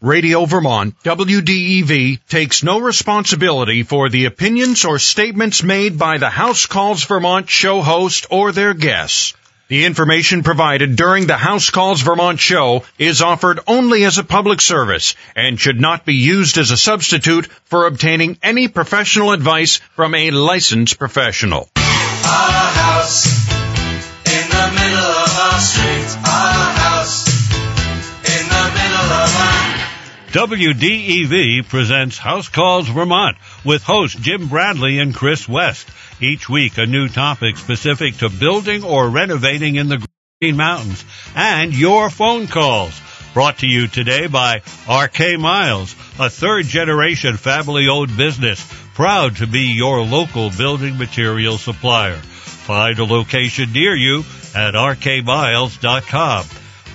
Radio Vermont, WDEV, takes no responsibility for the opinions or statements made by the House Calls Vermont show host or their guests. The information provided during the House Calls Vermont show is offered only as a public service and should not be used as a substitute for obtaining any professional advice from a licensed professional. Our house in the middle of our street. Our house WDEV presents House Calls Vermont with hosts Jim Bradley and Chris West. Each week, a new topic specific to building or renovating in the Green Mountains and your phone calls. Brought to you today by RK Miles, a third generation family owned business, proud to be your local building material supplier. Find a location near you at rkmiles.com.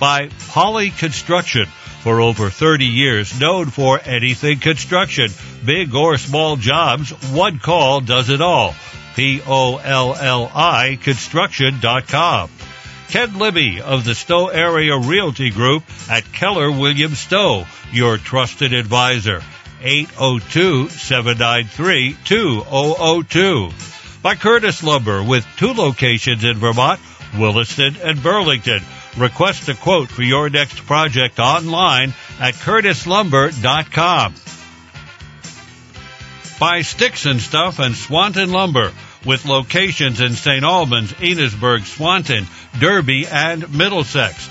By Polli Construction, for over 30 years, known for anything construction, big or small jobs, one call does it all. P-O-L-L-I construction.com. Ken Libby of the Stowe Area Realty Group at Keller Williams Stowe, your trusted advisor. 802-793-2002. By Curtis Lumber with two locations in Vermont, Williston and Burlington. Request a quote for your next project online at curtislumber.com. By Sticks and Stuff and Swanton Lumber with locations in St. Albans, Enosburg, Swanton, Derby, and Middlesex.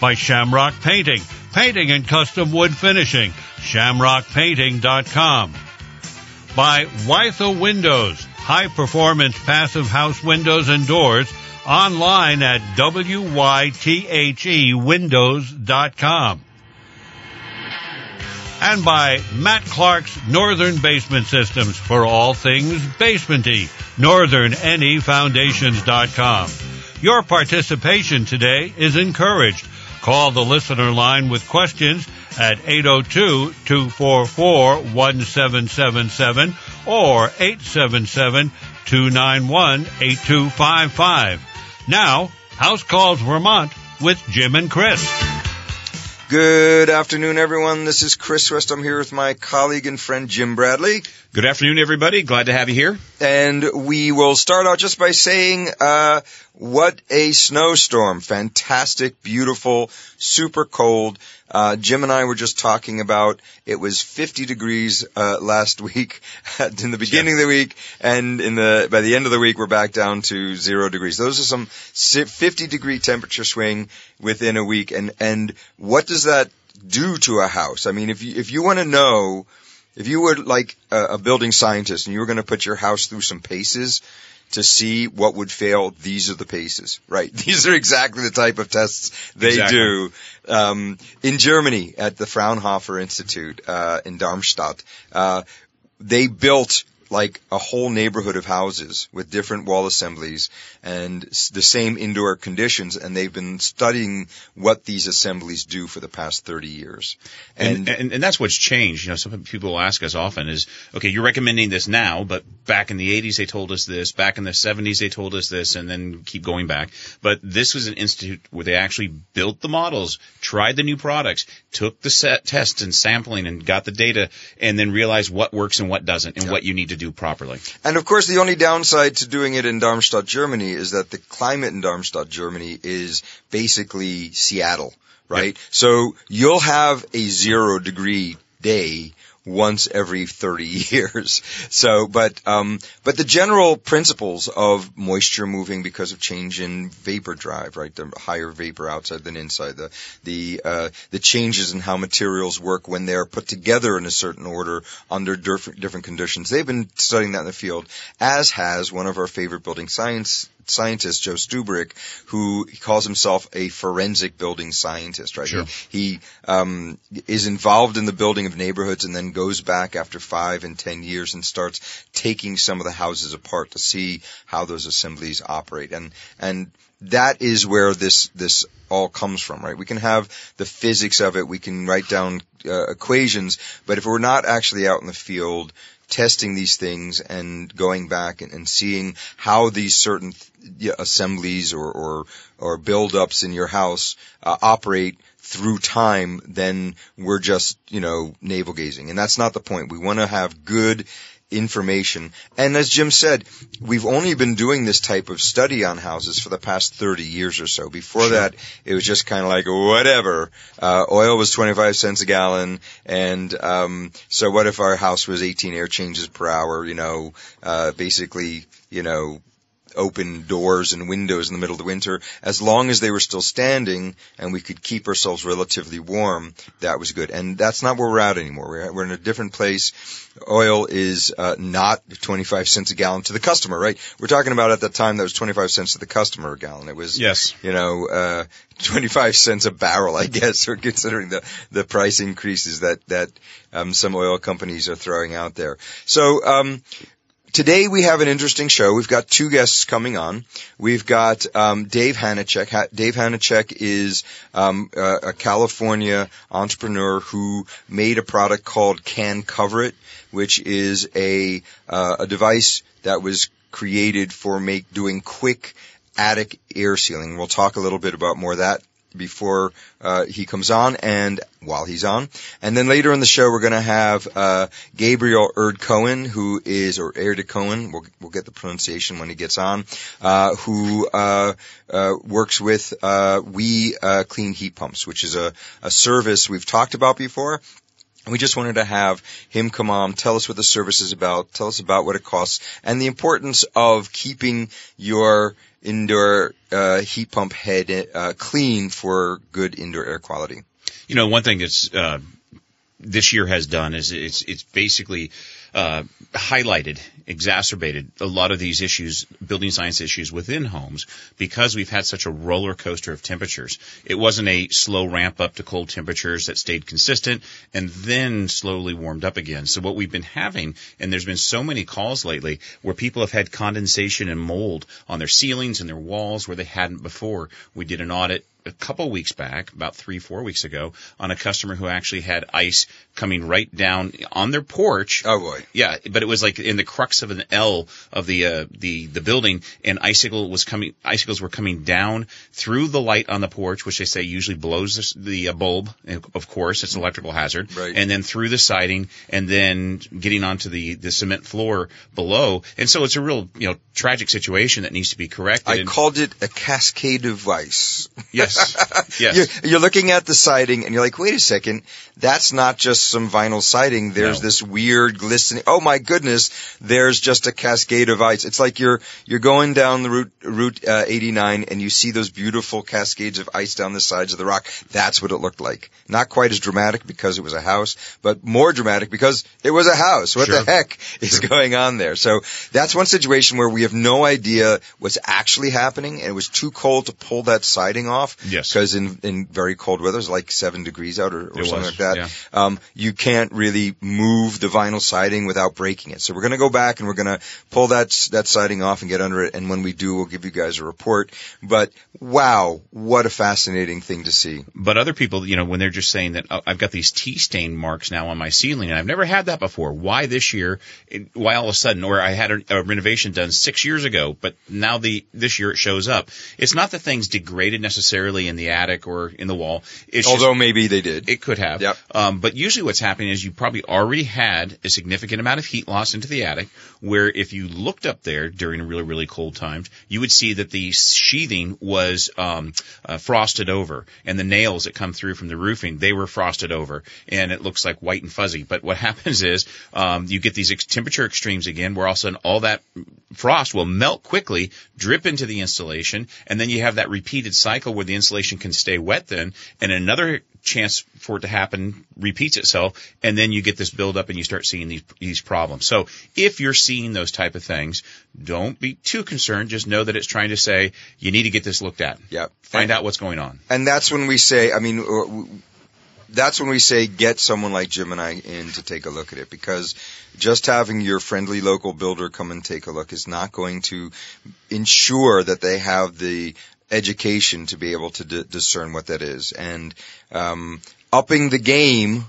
By Shamrock Painting, painting and custom wood finishing, shamrockpainting.com. By Wythe Windows, high performance passive house windows and doors, online at wythewindows.com. And by Matt Clark's Northern Basement Systems for all things basementy. NorthernNEFoundations.com. Your participation today is encouraged. Call the listener line with questions at 802-244-1777 or 877-291-8255. Now, House Calls Vermont with Jim and Chris. Good afternoon, everyone. This is Chris West. I'm here with my colleague and friend Jim Bradley. Good afternoon, everybody. Glad to have you here. And we will start out just by saying, uh, what a snowstorm. Fantastic, beautiful, super cold. Uh, Jim and I were just talking about it was 50 degrees, uh, last week in the beginning of the week and in the, by the end of the week we're back down to zero degrees. Those are some 50 degree temperature swing within a week. And, and what does that do to a house? I mean, if you, if you want to know, if you were like a, a building scientist and you were going to put your house through some paces, to see what would fail, these are the paces, right? These are exactly the type of tests they Exactly. do. Um, in Germany, at the Fraunhofer Institute uh, in Darmstadt, uh, they built like a whole neighborhood of houses with different wall assemblies and the same indoor conditions, and they've been studying what these assemblies do for the past 30 years. And, and, and that's what's changed. You know, some people will ask us often is, okay, you're recommending this now, but back in the 80s they told us this, back in the 70s they told us this, and then keep going back. But this was an institute where they actually built the models, tried the new products, took the set tests and sampling and got the data, and then realized what works and what doesn't, and what you need to do properly. And of course, the only downside to doing it in Darmstadt, Germany is that the climate in Darmstadt, Germany is basically Seattle, right? So you'll have a zero degree day once every 30 years. So, but, um, but the general principles of moisture moving because of change in vapor drive, right? The higher vapor outside than inside, the, the, uh, the changes in how materials work when they're put together in a certain order under different, different conditions. They've been studying that in the field, as has one of our favorite building science scientist, Joe Lstiburek, who calls himself a forensic building scientist, right? Sure. He, he um, is involved in the building of neighborhoods and then goes back after five and ten years and starts taking some of the houses apart to see how those assemblies operate. And, and that is where this, this all comes from, right? We can have the physics of it, we can write down uh, equations, but if we're not actually out in the field testing these things and going back and, and seeing how these certain yeah, assemblies or, or, or build-ups in your house uh, operate through time, then we're just, you know, navel gazing. And that's not the point. We want to have good information. And as Jim said, we've only been doing this type of study on houses for the past 30 years or so. Before that, it was just kind of like, whatever. Uh, oil was 25 cents a gallon. And, um, so what if our house was 18 air changes per hour? You know, uh, basically, you know, open doors and windows in the middle of the winter. As long as they were still standing and we could keep ourselves relatively warm, that was good. And that's not where we're at anymore. We're, we're in a different place. Oil is uh, not 25 cents a gallon to the customer, right? We're talking about at that time that was 25 cents to the customer a gallon. It was, Yes. you know, uh, 25 cents a barrel, I guess, or considering the, the price increases that, that, um, some oil companies are throwing out there. So, um, Today we have an interesting show. We've got two guests coming on. We've got um, Dave Hanachek. Ha- Dave Hanachek is um, a, a California entrepreneur who made a product called Can Cover It, which is a uh, a device that was created for make doing quick attic air sealing. We'll talk a little bit about more that before uh, he comes on and while he's on. And then later in the show, we're going to have uh, Gabriel Erd Cohen, who is, or Erd Cohen, we'll, we'll get the pronunciation when he gets on, uh, who uh, uh, works with uh, We uh, Clean Heat Pumps, which is a, a service we've talked about before. We just wanted to have him come on, tell us what the service is about, tell us about what it costs, and the importance of keeping your indoor uh, heat pump head uh, clean for good indoor air quality. You know, one thing that's uh, this year has done is it's it's basically uh, highlighted, exacerbated a lot of these issues, building science issues within homes, because we've had such a roller coaster of temperatures. It wasn't a slow ramp up to cold temperatures that stayed consistent and then slowly warmed up again. So what we've been having, and there's been so many calls lately where people have had condensation and mold on their ceilings and their walls where they hadn't before. We did an audit a couple weeks back, about three, four weeks ago, on a customer who actually had ice coming right down on their porch. Oh boy. Yeah, but it was like in the crux of an L of the uh, the the building, and icicle was coming. Icicles were coming down through the light on the porch, which they say usually blows the, the uh, bulb. Of course, it's an electrical hazard. Right. And then through the siding, and then getting onto the the cement floor below. And so it's a real you know tragic situation that needs to be corrected. I And- called it a cascade device. yes, yes. You're, you're looking at the siding and you're like, wait a second, that's not just some vinyl siding. There's No. this weird glistening. Oh my goodness, there's just a cascade of ice. It's like you're you're going down the route Route uh, 89 and you see those beautiful cascades of ice down the sides of the rock. That's what it looked like. Not quite as dramatic because it was a house, but more dramatic because it was a house. What Sure. the heck is going on there? So that's one situation where we have no idea what's actually happening, and it was too cold to pull that siding off. Yes. Because in, in very cold weather, it's like seven degrees out or, or something was, like that. yeah. Um, you can't really move the vinyl siding without breaking it. So we're going to go back and we're going to pull that that siding off and get under it. And when we do, we'll give you guys a report. But wow, what a fascinating thing to see. But other people, you know, when they're just saying that oh, I've got these tea stain marks now on my ceiling and I've never had that before. Why this year? It- Why all of a sudden? Or I had a, a renovation done six years ago, but now the this year it shows up. It's not that things degraded necessarily in the attic or in the wall. It's just- Although maybe they did. it could have. Yep. Um, but usually what's happening is you probably already had a significant amount of heat loss into the attic where if you looked up there during really, really cold times, you would see that the sheathing was, um, uh, frosted over and the nails that come through from the roofing, they were frosted over and it looks like white and fuzzy. But what happens is, um, you get these ex- temperature extremes again where all of a sudden all that frost will melt quickly, drip into the insulation, and then you have that repeated cycle where the insulation can stay wet then, and another chance for it to happen repeats itself, and then you get this buildup and you start seeing these these problems. So if you're seeing those type of things, don't be too concerned. Just know that it's trying to say you need to get this looked at. Yep. Find out what's going on. And that's when we say, I mean, uh, that's when we say get someone like Jim and I in to take a look at it because just having your friendly local builder come and take a look is not going to ensure that they have the education to be able to d- discern what that is. And um, upping the game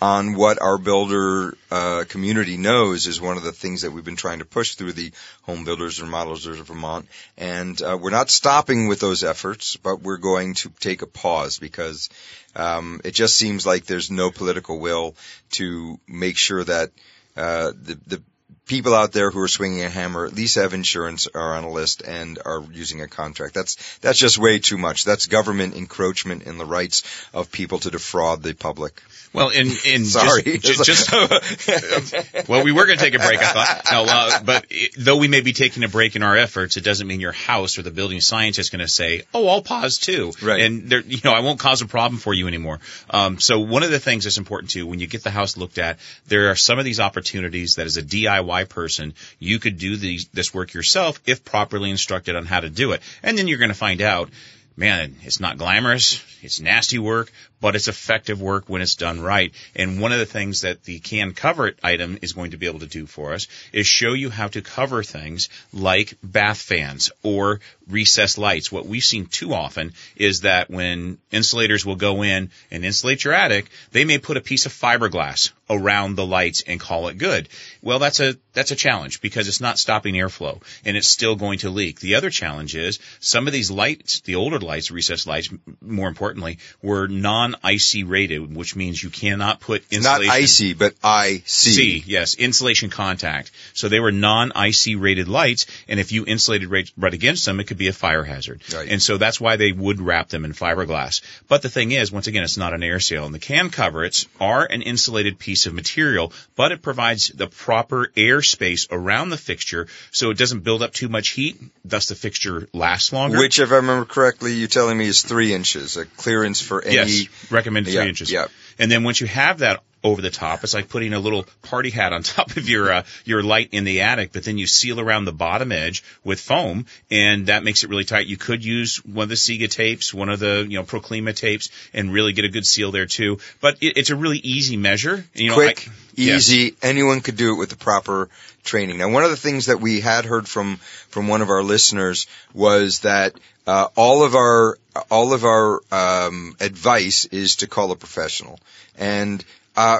on what our builder uh, community knows is one of the things that we've been trying to push through the Home Builders and Remodelers of Vermont. And uh, we're not stopping with those efforts, but we're going to take a pause because um, it just seems like there's no political will to make sure that uh, the the people out there who are swinging a hammer at least have insurance, are on a list, and are using a contract. That's that's just way too much. That's government encroachment in the rights of people to defraud the public. Well, in in Sorry, just, just, just well, we were going to take a break. I thought, no, uh, but it, though we may be taking a break in our efforts, it doesn't mean your house or the building scientist is going to say, "Oh, I'll pause too," Right. And there, you know, I won't cause a problem for you anymore. Um, so one of the things that's important too, when you get the house looked at, there are some of these opportunities that as a DIY person, you could do these, this work yourself if properly instructed on how to do it, and then you're going to find out man, it's not glamorous, it's nasty work, but it's effective work when it's done right. And one of the things that the can cover it item is going to be able to do for us is show you how to cover things like bath fans or recessed lights. What we've seen too often is that when insulators will go in and insulate your attic, they may put a piece of fiberglass around the lights and call it good. Well, that's a that's a challenge because it's not stopping airflow and it's still going to leak. The other challenge is some of these lights, the older lights, recessed lights, more importantly, were non-icy rated, which means you cannot put insulation. Not icy, but I C, yes, insulation contact. So they were non-IC rated lights, and if you insulated right, right against them, it could be a fire hazard. Right. And so that's why they would wrap them in fiberglass. But the thing is, once again, it's not an air seal, and the can coverets are an insulated piece of material, but it provides the proper air space around the fixture, so it doesn't build up too much heat, thus the fixture lasts longer. Which, if I remember correctly, you're telling me is three inches, a clearance for any. Yes, recommended three Yeah, inches. yeah. And then once you have that over the top, it's like putting a little party hat on top of your uh, your light in the attic. But then you seal around the bottom edge with foam, and that makes it really tight. You could use one of the Siga tapes, one of the you know Proclima tapes, and really get a good seal there too. But it, it's a really easy measure. You know, quick, I- yes. easy. Anyone could do it with the proper training. Now, one of the things that we had heard from from one of our listeners was that uh, all of our all of our um, advice is to call a professional, and uh,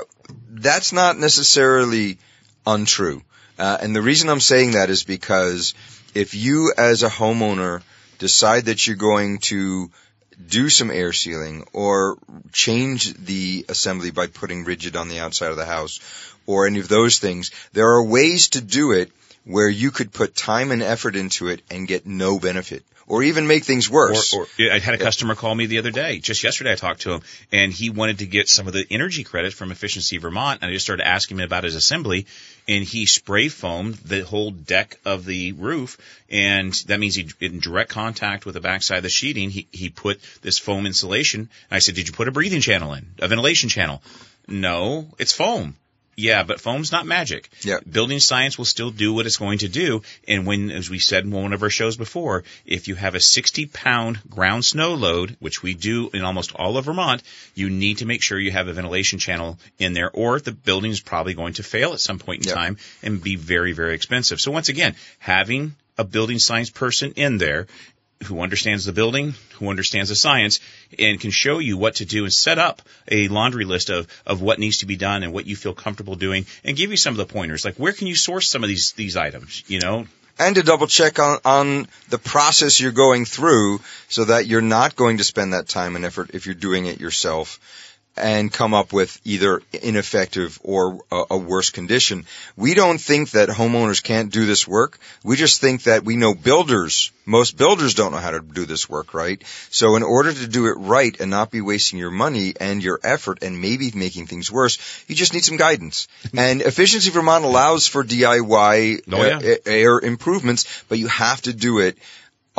that's not necessarily untrue. Uh, and the reason I'm saying that is because if you, as a homeowner, decide that you're going to do some air sealing or change the assembly by putting rigid on the outside of the house or any of those things, there are ways to do it where you could put time and effort into it and get no benefit or even make things worse. Or, or I had a customer call me the other day. Just yesterday, I talked to him, and he wanted to get some of the energy credit from Efficiency Vermont. And I just started asking him about his assembly, and he spray foamed the whole deck of the roof, and that means he in direct contact with the backside of the sheeting. He he put this foam insulation. And I said, "Did you put a breathing channel in, a ventilation channel?" No, it's foam. Yeah, but foam's not magic. Yeah. Building science will still do what it's going to do. And when, as we said in one of our shows before, if you have a 60 pound ground snow load, which we do in almost all of Vermont, you need to make sure you have a ventilation channel in there or the building is probably going to fail at some point in Yeah. time and be very, very expensive. So once again, having a building science person in there who understands the building, who understands the science, and can show you what to do and set up a laundry list of, of what needs to be done and what you feel comfortable doing and give you some of the pointers. Like where can you source some of these, these items, you know? and to double check on, on the process you're going through so that you're not going to spend that time and effort if you're doing it yourself and come up with either ineffective or a, a worse condition. We don't think that homeowners can't do this work. We just think that we know builders, most builders don't know how to do this work right. So in order to do it right and not be wasting your money and your effort and maybe making things worse, you just need some guidance. and Efficiency Vermont allows for DIY Oh, yeah. uh, air improvements, but you have to do it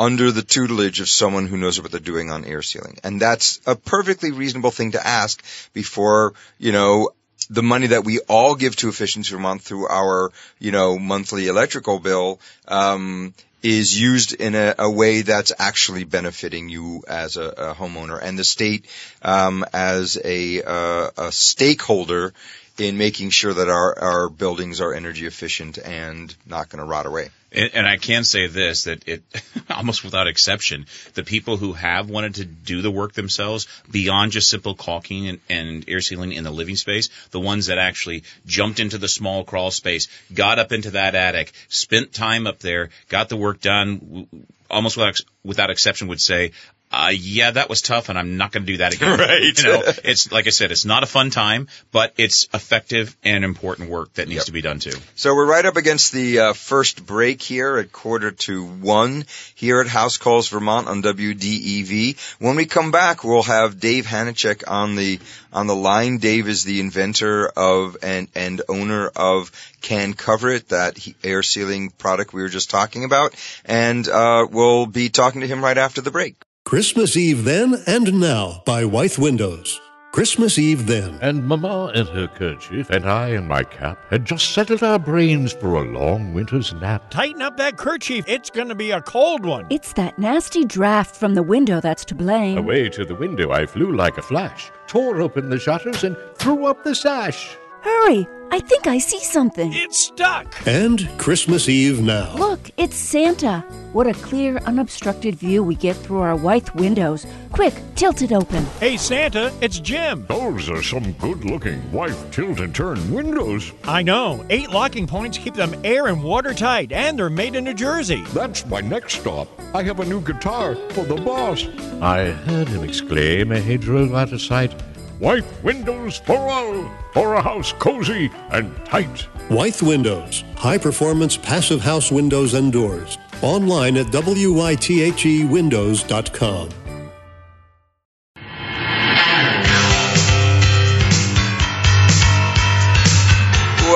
under the tutelage of someone who knows what they're doing on air sealing. And that's a perfectly reasonable thing to ask before, you know, the money that we all give to Efficiency Vermont through our, you know, monthly electrical bill, um, is used in a, a way that's actually benefiting you as a, a homeowner and the state, um, as a, uh, a stakeholder in making sure that our, our buildings are energy efficient and not going to rot away. And, I can say this that it almost without exception, the people who have wanted to do the work themselves beyond just simple caulking and, and air sealing in the living space, the ones that actually jumped into the small crawl space, got up into that attic, spent time up there, got the work done, almost without, without exception would say, uh, yeah, that was tough and I'm not going to do that again. Right. You know, it's, like I said, it's not a fun time, but it's effective and important work that needs Yep. to be done too. So we're right up against the uh, first break here at quarter to one here at House Calls Vermont on WDEV. When we come back, we'll have Dave Hanachek on the on the line. Dave is the inventor of and and owner of Can Cover It, that air sealing product we were just talking about, and uh, we'll be talking to him right after the break. Christmas Eve then and now by Wythe Windows. Christmas Eve then. And Mamma in her kerchief and I in my cap had just settled our brains for a long winter's nap. Tighten up that kerchief. It's going to be a cold one. It's that nasty draft from the window that's to blame. Away to the window I flew like a flash, tore open the shutters, and threw up the sash. Hurry! I think I see something. It's stuck. And Christmas Eve now. Look, it's Santa. What a clear, unobstructed view we get through our Wythe windows. Quick, tilt it open. Hey, Santa, it's Jim. Those are some good looking Wythe tilt and turn windows. I know. Eight locking points keep them air and watertight, and they're made in New Jersey. That's my next stop. I have a new guitar for the boss. I heard him exclaim as he drove out of sight. Wythe windows for all, for a house cozy and tight. Wythe Windows. High performance passive house windows and doors. Online at wythewindows.com.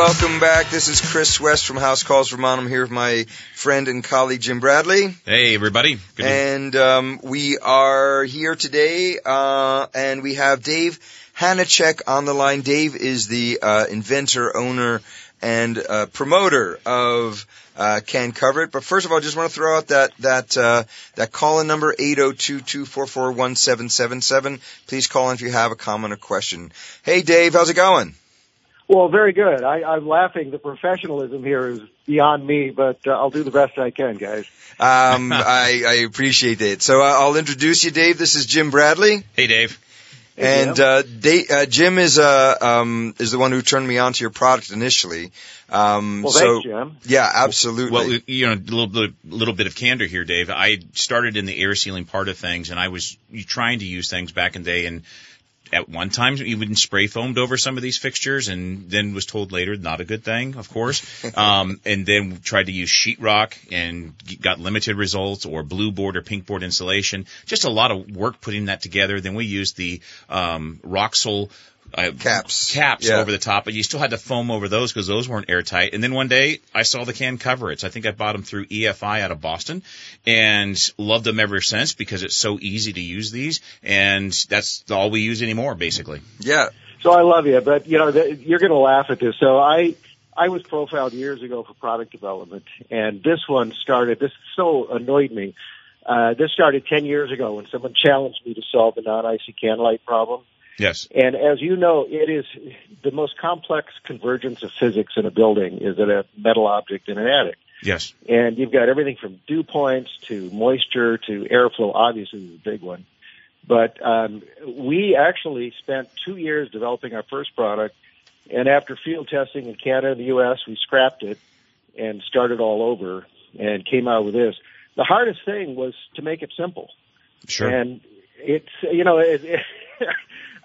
Welcome back. This is Chris West from House Calls Vermont. I'm here with my friend and colleague Jim Bradley. Hey, everybody. Good And um, we are here today, uh, and we have Dave Hanachek on the line. Dave is the uh, inventor, owner, and uh, promoter of uh, Can Cover It. But first of all, I just want to throw out that that uh, that call-in number eight zero two two four four one seven seven seven. Please call in if you have a comment or question. Hey, Dave, how's it going? Well, very good. I, I'm laughing. The professionalism here is beyond me, but uh, I'll do the best I can, guys. Um, I, I appreciate it. So uh, I'll introduce you, Dave. This is Jim Bradley. Hey, Dave. Hey, And Jim. uh, they, uh, Jim is uh, um, is the one who turned me on to your product initially. Um, Well, so thanks, Jim. yeah, absolutely. Well, you know, a little bit, little bit of candor here, Dave. I started in the air sealing part of things, and I was trying to use things back in the day, and at one time we even spray foamed over some of these fixtures, and then was told later not a good thing, of course. um, and then tried to use sheetrock and got limited results, or blue board or pink board insulation. Just a lot of work putting that together. Then we used the um, Roxul. Uh, Caps. caps Yeah. over the top, but you still had to foam over those because those weren't airtight. And then one day I saw the can cover it. So I think I bought them through EFI out of Boston and loved them ever since because it's so easy to use these. And that's all we use anymore, basically. yeah, So I love you, but you know the, you're going to laugh at this. So I I was profiled years ago for product development, and this one started. This so annoyed me. Uh, this started 10 years ago when someone challenged me to solve the non-icy can light problem. Yes. And as you know, it is the most complex convergence of physics in a building is it a metal object in an attic. Yes. And you've got everything from dew points to moisture to airflow, obviously is a big one. But um, we actually spent two years developing our first product, and after field testing in Canada and the U.S., we scrapped it and started all over and came out with this. The hardest thing was to make it simple. Sure. And it's you know it, it,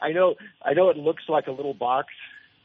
I know I know it looks like a little box,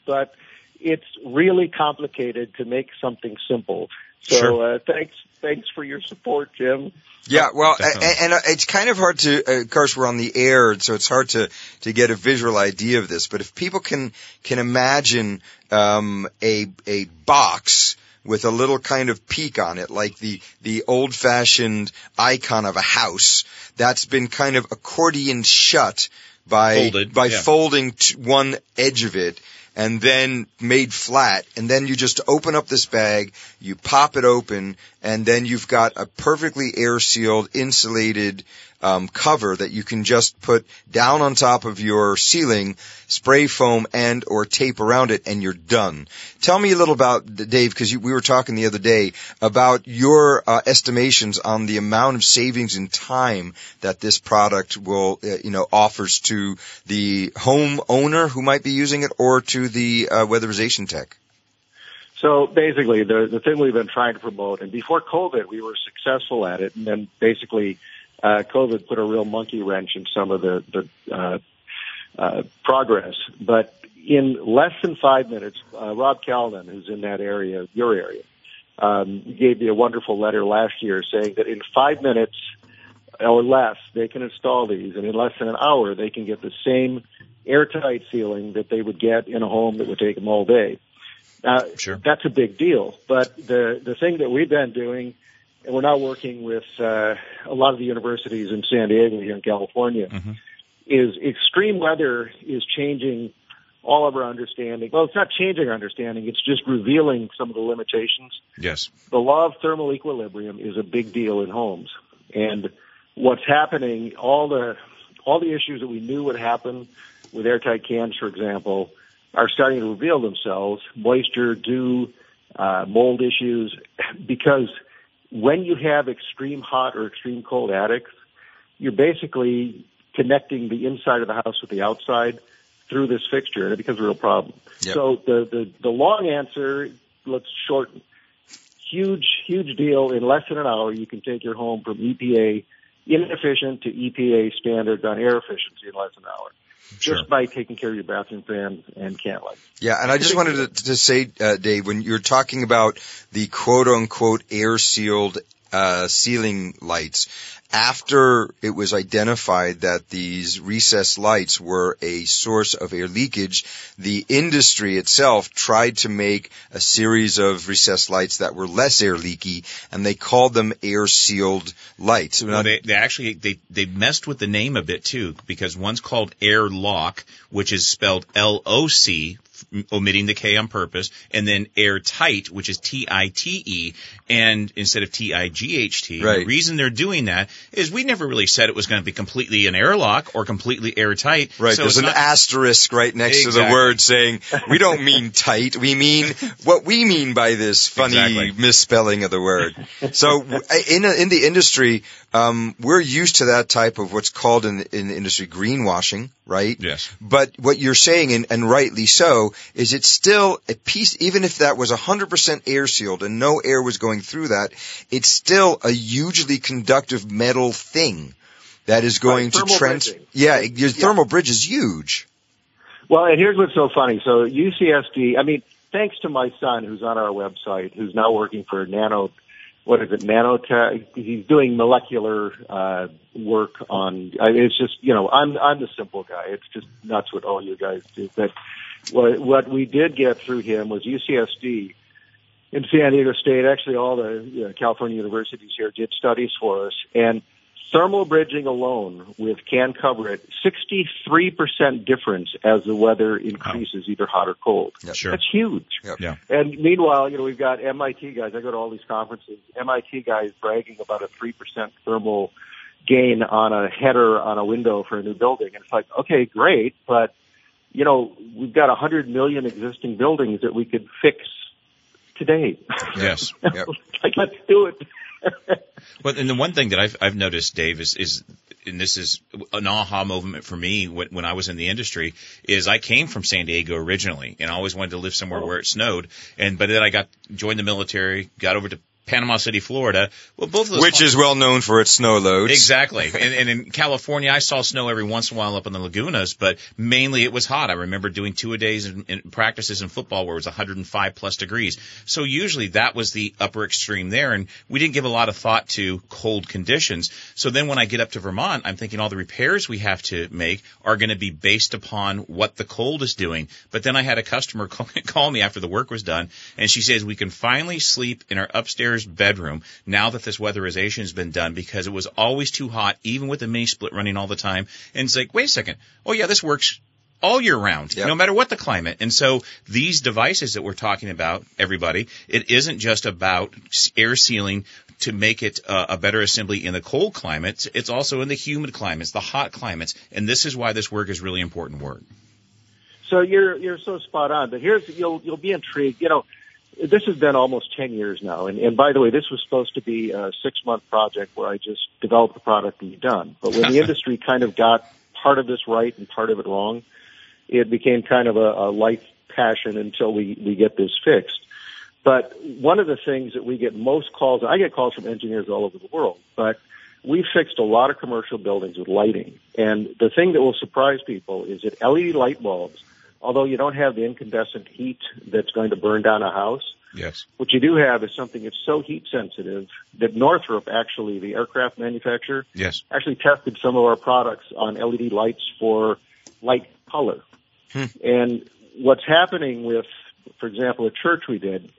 but it's really complicated to make something simple. So Sure. uh, thanks thanks for your support, Jim. yeah. Well, and, and uh, it's kind of hard to. Uh, of course, we're on the air, so it's hard to to get a visual idea of this. But if people can can imagine um, a a box with a little kind of peak on it, like the the old fashioned icon of a house that's been kind of accordion shut by Folded, by yeah. folding t- one edge of it and then made flat and then you just open up this bag you pop it open and then you've got a perfectly air sealed insulated um, cover that you can just put down on top of your ceiling, spray foam and or tape around it, and you're done. Tell me a little about Dave, because we were talking the other day about your uh, estimations on the amount of savings in time that this product will, uh, you know, offers to the home owner who might be using it, or to the uh, weatherization tech. So basically, the the thing we've been trying to promote, and before COVID, we were successful at it, and then basically, uh, COVID put a real monkey wrench in some of the the uh, uh, progress. But in less than five minutes, uh, Rob Calnan, who's in that area, your area, um, gave me a wonderful letter last year saying that in five minutes or less, they can install these, and in less than an hour, they can get the same airtight ceiling that they would get in a home that would take them all day. Uh, Sure. That's a big deal. But the the thing that we've been doing, and we're now working with uh, a lot of the universities in San Diego here in California, is extreme weather is changing all of our understanding. Well, it's not changing our understanding; it's just revealing some of the limitations Yes. the law of thermal equilibrium is a big deal in homes. And what's happening, all the all the issues that we knew would happen with airtight cans, for example, are starting to reveal themselves. Moisture, dew, uh, mold issues, because when you have extreme hot or extreme cold attics, you're basically connecting the inside of the house with the outside through this fixture, and it becomes a real problem. Yep. So the, the the long answer, let's shorten huge, huge deal. In less than an hour, you can take your home from EPA inefficient to EPA standards on air efficiency in less than an hour. Sure. Just by taking care of your bathroom fan and can light. Yeah, and I just wanted to, to say, uh, Dave, when you're talking about the quote unquote air sealed uh, ceiling lights, after it was identified that these recessed lights were a source of air leakage, the industry itself tried to make a series of recessed lights that were less air leaky, and they called them air sealed lights. Well, they, they actually they they messed with the name a bit too because one's called Air Lock, which is spelled L O C, omitting the K on purpose, and then airtight, which is T I T E, and instead of T I G H T. The reason they're doing that is we never really said it was going to be completely an airlock or completely airtight. Right, So there's an not- asterisk right next to the word saying, we don't mean tight, we mean what we mean by this funny Exactly. misspelling of the word. So in, in the industry, um, we're used to that type of what's called in, in the industry greenwashing, right? Yes. But what you're saying, and, and rightly so, is it's still a piece, even if that was 100% air sealed and no air was going through that, it's still a hugely conductive metal thing that is going Right, to trans, bridging. yeah, your thermal bridge is huge. Well, and here's what's so funny. So UCSD, I mean, thanks to my son who's on our website, who's now working for Nano, what is it, Nanotech? He's doing molecular uh, work on. I mean, it's just you know, I'm I'm the simple guy. It's just nuts what all you guys do. But what what we did get through him was UCSD in San Diego State. Actually, all the you know, California universities here did studies for us, and thermal bridging alone with can cover it 63% difference as the weather increases either hot or cold. Sure. That's huge. Yep. Yeah. And meanwhile, you know, we've got MIT guys. I go to all these conferences. MIT guys bragging about a 3% thermal gain on a header on a window for a new building. And it's like, okay, great, but you know, we've got 100 million existing buildings that we could fix today. Yes. Yep. like, let's do it. Well, and the one thing that I've I've noticed, Dave, is is and this is an aha moment for me when, when I was in the industry is I came from San Diego originally and I always wanted to live somewhere oh. where it snowed and but then I got joined the military, got over to Panama City, Florida. Well, both of those Which is well known for its snow loads. Exactly. And, and in California, I saw snow every once in a while up in the lagunas, but mainly it was hot. I remember doing two a days in, in practices in football where it was 105 plus degrees. So usually that was the upper extreme there, and we didn't give a lot of thought to cold conditions. So then when I get up to Vermont, I'm thinking all the repairs we have to make are going to be based upon what the cold is doing. But then I had a customer call, call me after the work was done, and she says we can finally sleep in our upstairs bedroom now that this weatherization has been done because it was always too hot, even with the mini split running all the time. And it's like, wait a second. Oh yeah, this works all year round, Yep. no matter what the climate. And so these devices that we're talking about, everybody, it isn't just about air sealing to make it uh, a better assembly in the cold climates. It's also in the humid climates, the hot climates, and this is why this work is really important work. So you're you're so spot on. But here's you'll you'll be intrigued. You know, this has been almost ten years now. And, and by the way, this was supposed to be a six month project where I just developed the product and be done. But when the industry kind of got part of this right and part of it wrong, it became kind of a, a life passion until we we get this fixed. But one of the things that we get most calls, I get calls from engineers all over the world, but we fixed a lot of commercial buildings with lighting. And the thing that will surprise people is that LED light bulbs, although you don't have the incandescent heat that's going to burn down a house, Yes. what you do have is something that's so heat sensitive that Northrop, actually the aircraft manufacturer, Yes. actually tested some of our products on LED lights for light color. Hmm. And what's happening with, for example, a church we did,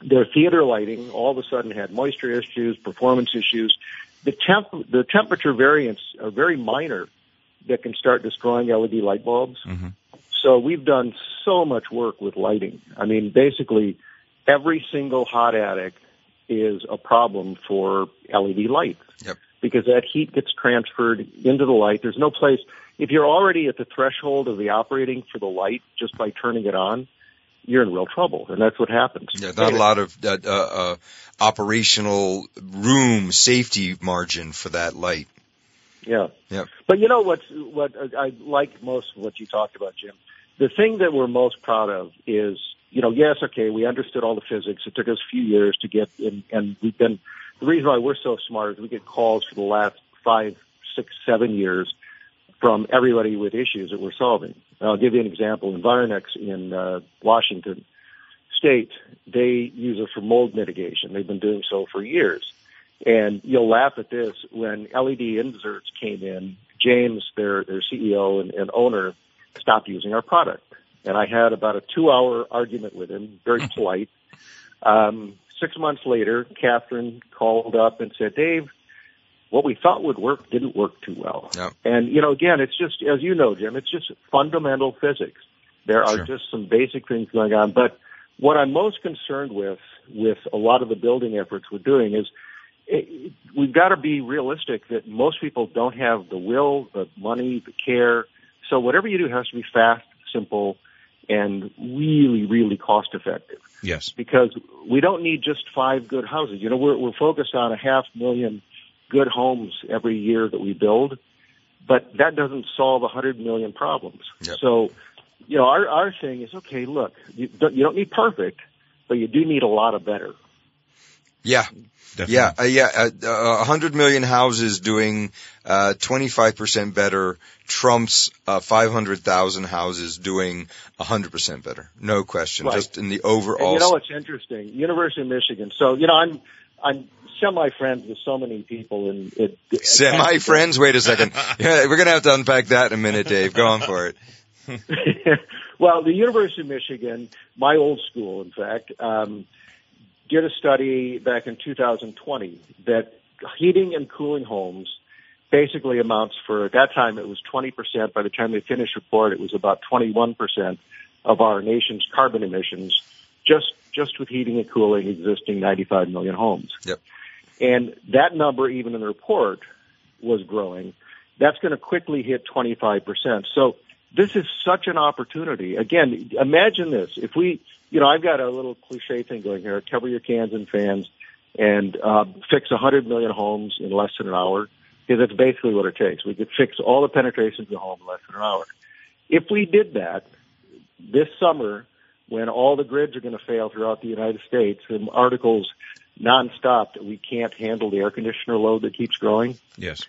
their theater lighting all of a sudden had moisture issues, performance issues. The temp, the temperature variants are very minor that can start destroying LED light bulbs. Mm-hmm. So we've done so much work with lighting. I mean, basically every single hot attic is a problem for LED light Yep. because that heat gets transferred into the light. There's no place, if you're already at the threshold of the operating for the light just by turning it on, you're in real trouble. And that's what happens. Yeah, not a lot of uh, uh, uh, operational room safety margin for that light. Yeah. yeah. But you know what's what I like most of what you talked about, Jim. The thing that we're most proud of is, you know, yes, okay, we understood all the physics. It took us a few years to get in, and we've been. The reason why we're so smart is we get calls for the last five, six, seven years from everybody with issues that we're solving. And I'll give you an example. Environex in uh, Washington State, they use it for mold mitigation. They've been doing so for years. And you'll laugh at this. When LED inserts came in, James, their, their CEO and, and owner, stopped using our product. And I had about a two hour argument with him, very polite. Um, six months later, Catherine called up and said, Dave, what we thought would work didn't work too well. Yep. And, you know, again, it's just, as you know, Jim, it's just fundamental physics. There are Sure. just some basic things going on. But what I'm most concerned with, with a lot of the building efforts we're doing is it, we've got to be realistic that most people don't have the will, the money, the care. So whatever you do has to be fast, simple, and really, really cost effective Yes. because we don't need just five good houses. You know, we're, we're focused on a half million good homes every year that we build, but that doesn't solve a hundred million problems. Yep. So, you know, our, our thing is, okay, look, you don't, you don't need perfect, but you do need a lot of better. Yeah. Definitely. Yeah, uh, yeah, uh, uh, 100 million houses doing uh, 25% better trumps uh, 500,000 houses doing 100% better. No question. Right. Just in the And overall. you know it's interesting? University of Michigan. So, you know, I'm, I'm semi friends with so many people in, in Semi friends? Wait a second. Yeah, we're going to have to unpack that in a minute, Dave. Go on for it. well, the University of Michigan, my old school, in fact, um, did a study back in 2020 that heating and cooling homes basically amounts for, at that time it was 20%. By the time they finished report, it was about 21% of our nation's carbon emissions just, just with heating and cooling existing 95 million homes. Yep. And that number, even in the report, was growing. That's going to quickly hit 25%. So this is such an opportunity. Again, imagine this. If we, you know, I've got a little cliche thing going here, cover your cans and fans and uh, fix 100 million homes in less than an hour, because that's basically what it takes. We could fix all the penetrations of the home in less than an hour. If we did that this summer, when all the grids are going to fail throughout the United States, and articles nonstop that we can't handle the air conditioner load that keeps growing, Yes.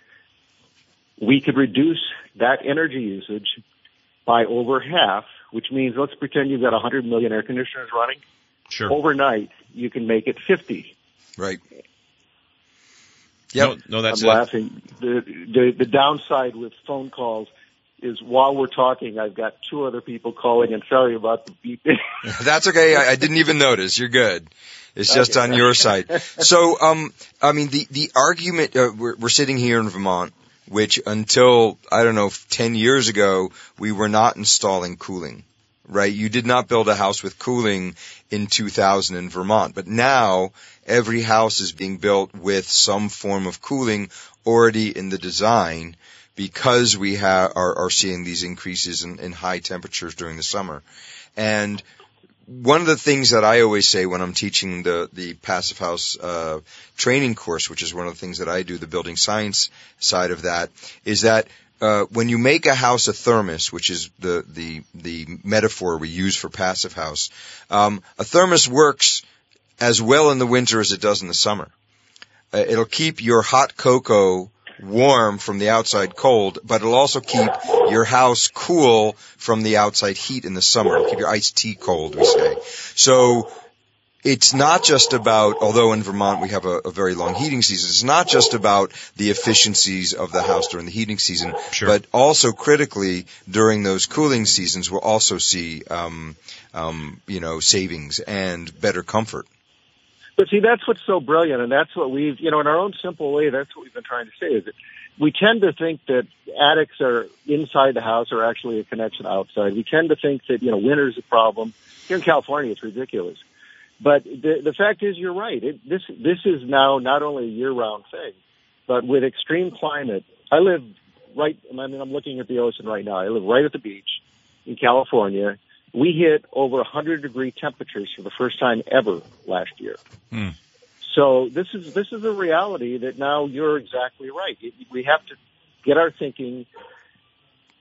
we could reduce that energy usage by over half, which means let's pretend you've got 100 million air conditioners running. Sure. Overnight, you can make it 50. Right. Yep. No, no, that's I'm it. laughing. The, the the downside with phone calls is while we're talking, I've got two other people calling, and sorry about the beeping. That's okay. I, I didn't even notice. You're good. It's just Okay. on your side. So, um, I mean, the, the argument, uh, we're, we're sitting here in Vermont, which until, I don't know, 10 years ago, we were not installing cooling. right? You did not build a house with cooling in 2000 in Vermont, but now every house is being built with some form of cooling already in the design because we ha- are, are seeing these increases in, in high temperatures during the summer. And one of the things that I always say when I'm teaching the the passive house uh, training course, which is one of the things that I do, the building science side of that, is that uh, when you make a house a thermos, which is the the the metaphor we use for passive house, um, a thermos works as well in the winter as it does in the summer. Uh, it'll keep your hot cocoa warm from the outside cold, but it'll also keep your house cool from the outside heat in the summer. It'll keep your iced tea cold, we say. So it's not just about, although in Vermont we have a, a, very long heating season, it's not just about the efficiencies of the house during the heating season, Sure. but also critically during those cooling seasons we'll also see, um, um, you know, savings and better comfort. But see, that's what's so brilliant, and that's what we've, you know, in our own simple way, that's what we've been trying to say is that we tend to think that attics are inside the house or actually a connection outside. We tend to think that, you know, winter's a problem. Here in California, it's ridiculous. But the, the fact is, you're right. It, this, this is now not only a year-round thing, but with extreme climate. I live right, I mean, I'm looking at the ocean right now. I live right at the beach in California. We hit over 100 degree temperatures for the first time ever last year. Hmm. So this is this is a reality that now you're exactly right. We have to get our thinking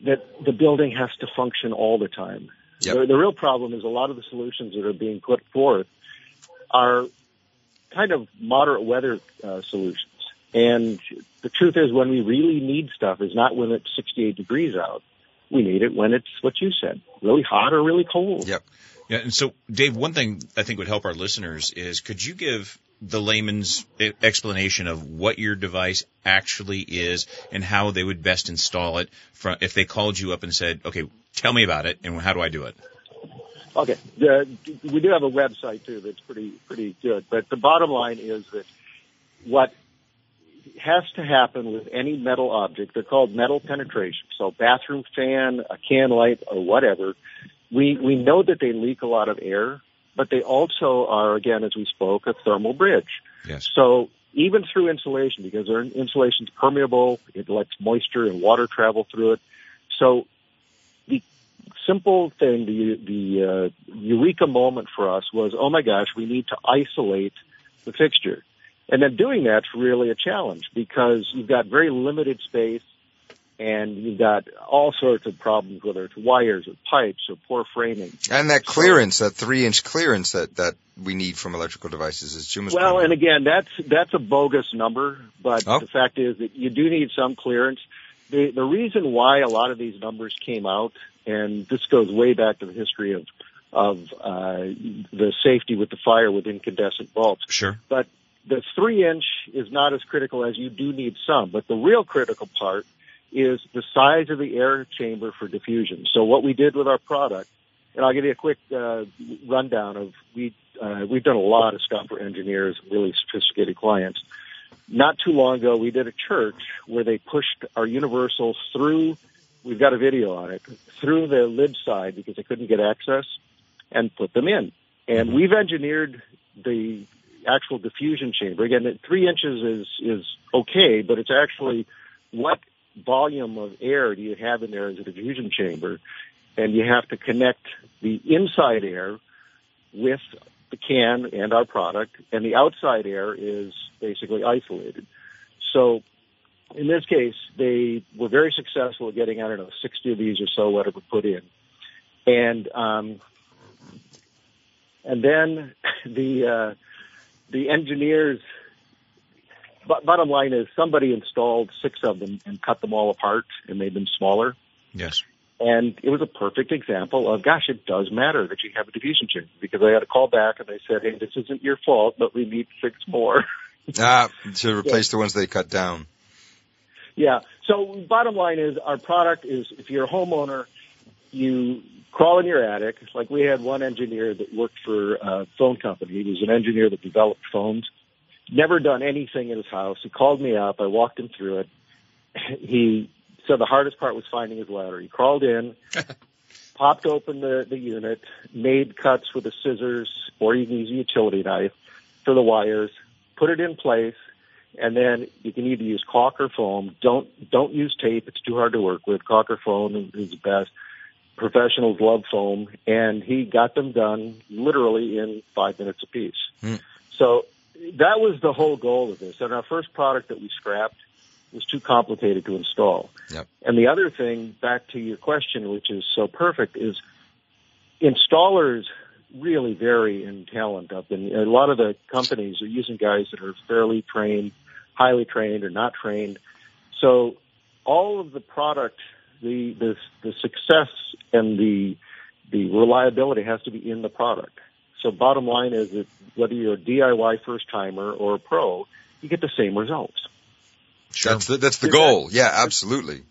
that the building has to function all the time. Yep. The, the real problem is a lot of the solutions that are being put forth are kind of moderate weather uh, solutions. And the truth is, when we really need stuff is not when it's 68 degrees out. We need it when it's what you said, really hot or really cold. Yep. Yeah, and so Dave, one thing I think would help our listeners is could you give the layman's explanation of what your device actually is and how they would best install it from if they called you up and said, "Okay, tell me about it and how do I do it?" Okay, the, we do have a website too that's pretty pretty good. But the bottom line is that what has to happen with any metal object, they're called metal penetration. So bathroom fan, a can light, or whatever. We we know that they leak a lot of air, but they also are, again, as we spoke, a thermal bridge. Yes. So even through insulation, because their is permeable, it lets moisture and water travel through it. So the simple thing, the the uh, eureka moment for us was, oh my gosh, we need to isolate the fixture. And then doing that's really a challenge because you've got very limited space and you've got all sorts of problems, whether it's wires or pipes or poor framing. And that clearance, that three inch clearance that, that we need from electrical devices is Jim Well, and again, that's that's a bogus number, but Oh. the fact is that you do need some clearance. The the reason why a lot of these numbers came out, and this goes way back to the history of of uh, the safety with the fire with incandescent bulbs. Sure. But the three inch is not as critical as you do need some. But the real critical part is the size of the air chamber for diffusion. So what we did with our product, and I'll give you a quick uh, rundown of we uh, we've done a lot of stuff for engineers, really sophisticated clients. Not too long ago, we did a church where they pushed our universal through. We've got a video on it through the lid side because they couldn't get access, and put them in. And we've engineered the actual diffusion chamber. Again, three inches is is okay, but it's actually what volume of air do you have in there as a diffusion chamber, and you have to connect the inside air with the can and our product, and the outside air is basically isolated. So in this case, they were very successful at getting, I don't know, 60 of these or so, whatever, put in. And, um, and then the, uh, the engineers, but bottom line is somebody installed six of them and cut them all apart and made them smaller. Yes. And it was a perfect example of, gosh, it does matter that you have a diffusion chamber because I had a call back and they said, hey, this isn't your fault, but we need six more. Ah, to replace the ones they cut down. Yeah. So bottom line is our product is if you're a homeowner, you crawl in your attic. Like we had one engineer that worked for a phone company. He was an engineer that developed phones. Never done anything in his house. He called me up. I walked him through it. He said the hardest part was finding his ladder. He crawled in, popped open the, the unit, made cuts with the scissors or you can use a utility knife for the wires, put it in place, and then you can either use caulk or foam. Don't don't use tape; it's too hard to work with. Caulk or foam is the best. Professionals love foam, and he got them done literally in five minutes apiece. Hmm. So that was the whole goal of this. And our first product that we scrapped was too complicated to install. Yep. And the other thing, back to your question, which is so perfect, is installers really vary in talent up and a lot of the companies are using guys that are fairly trained, highly trained or not trained. So all of the product, the the the success and the the reliability has to be in the product. So bottom line is that whether you're a DIY first timer or a pro, you get the same results. That's the, that's the goal. Yeah, absolutely.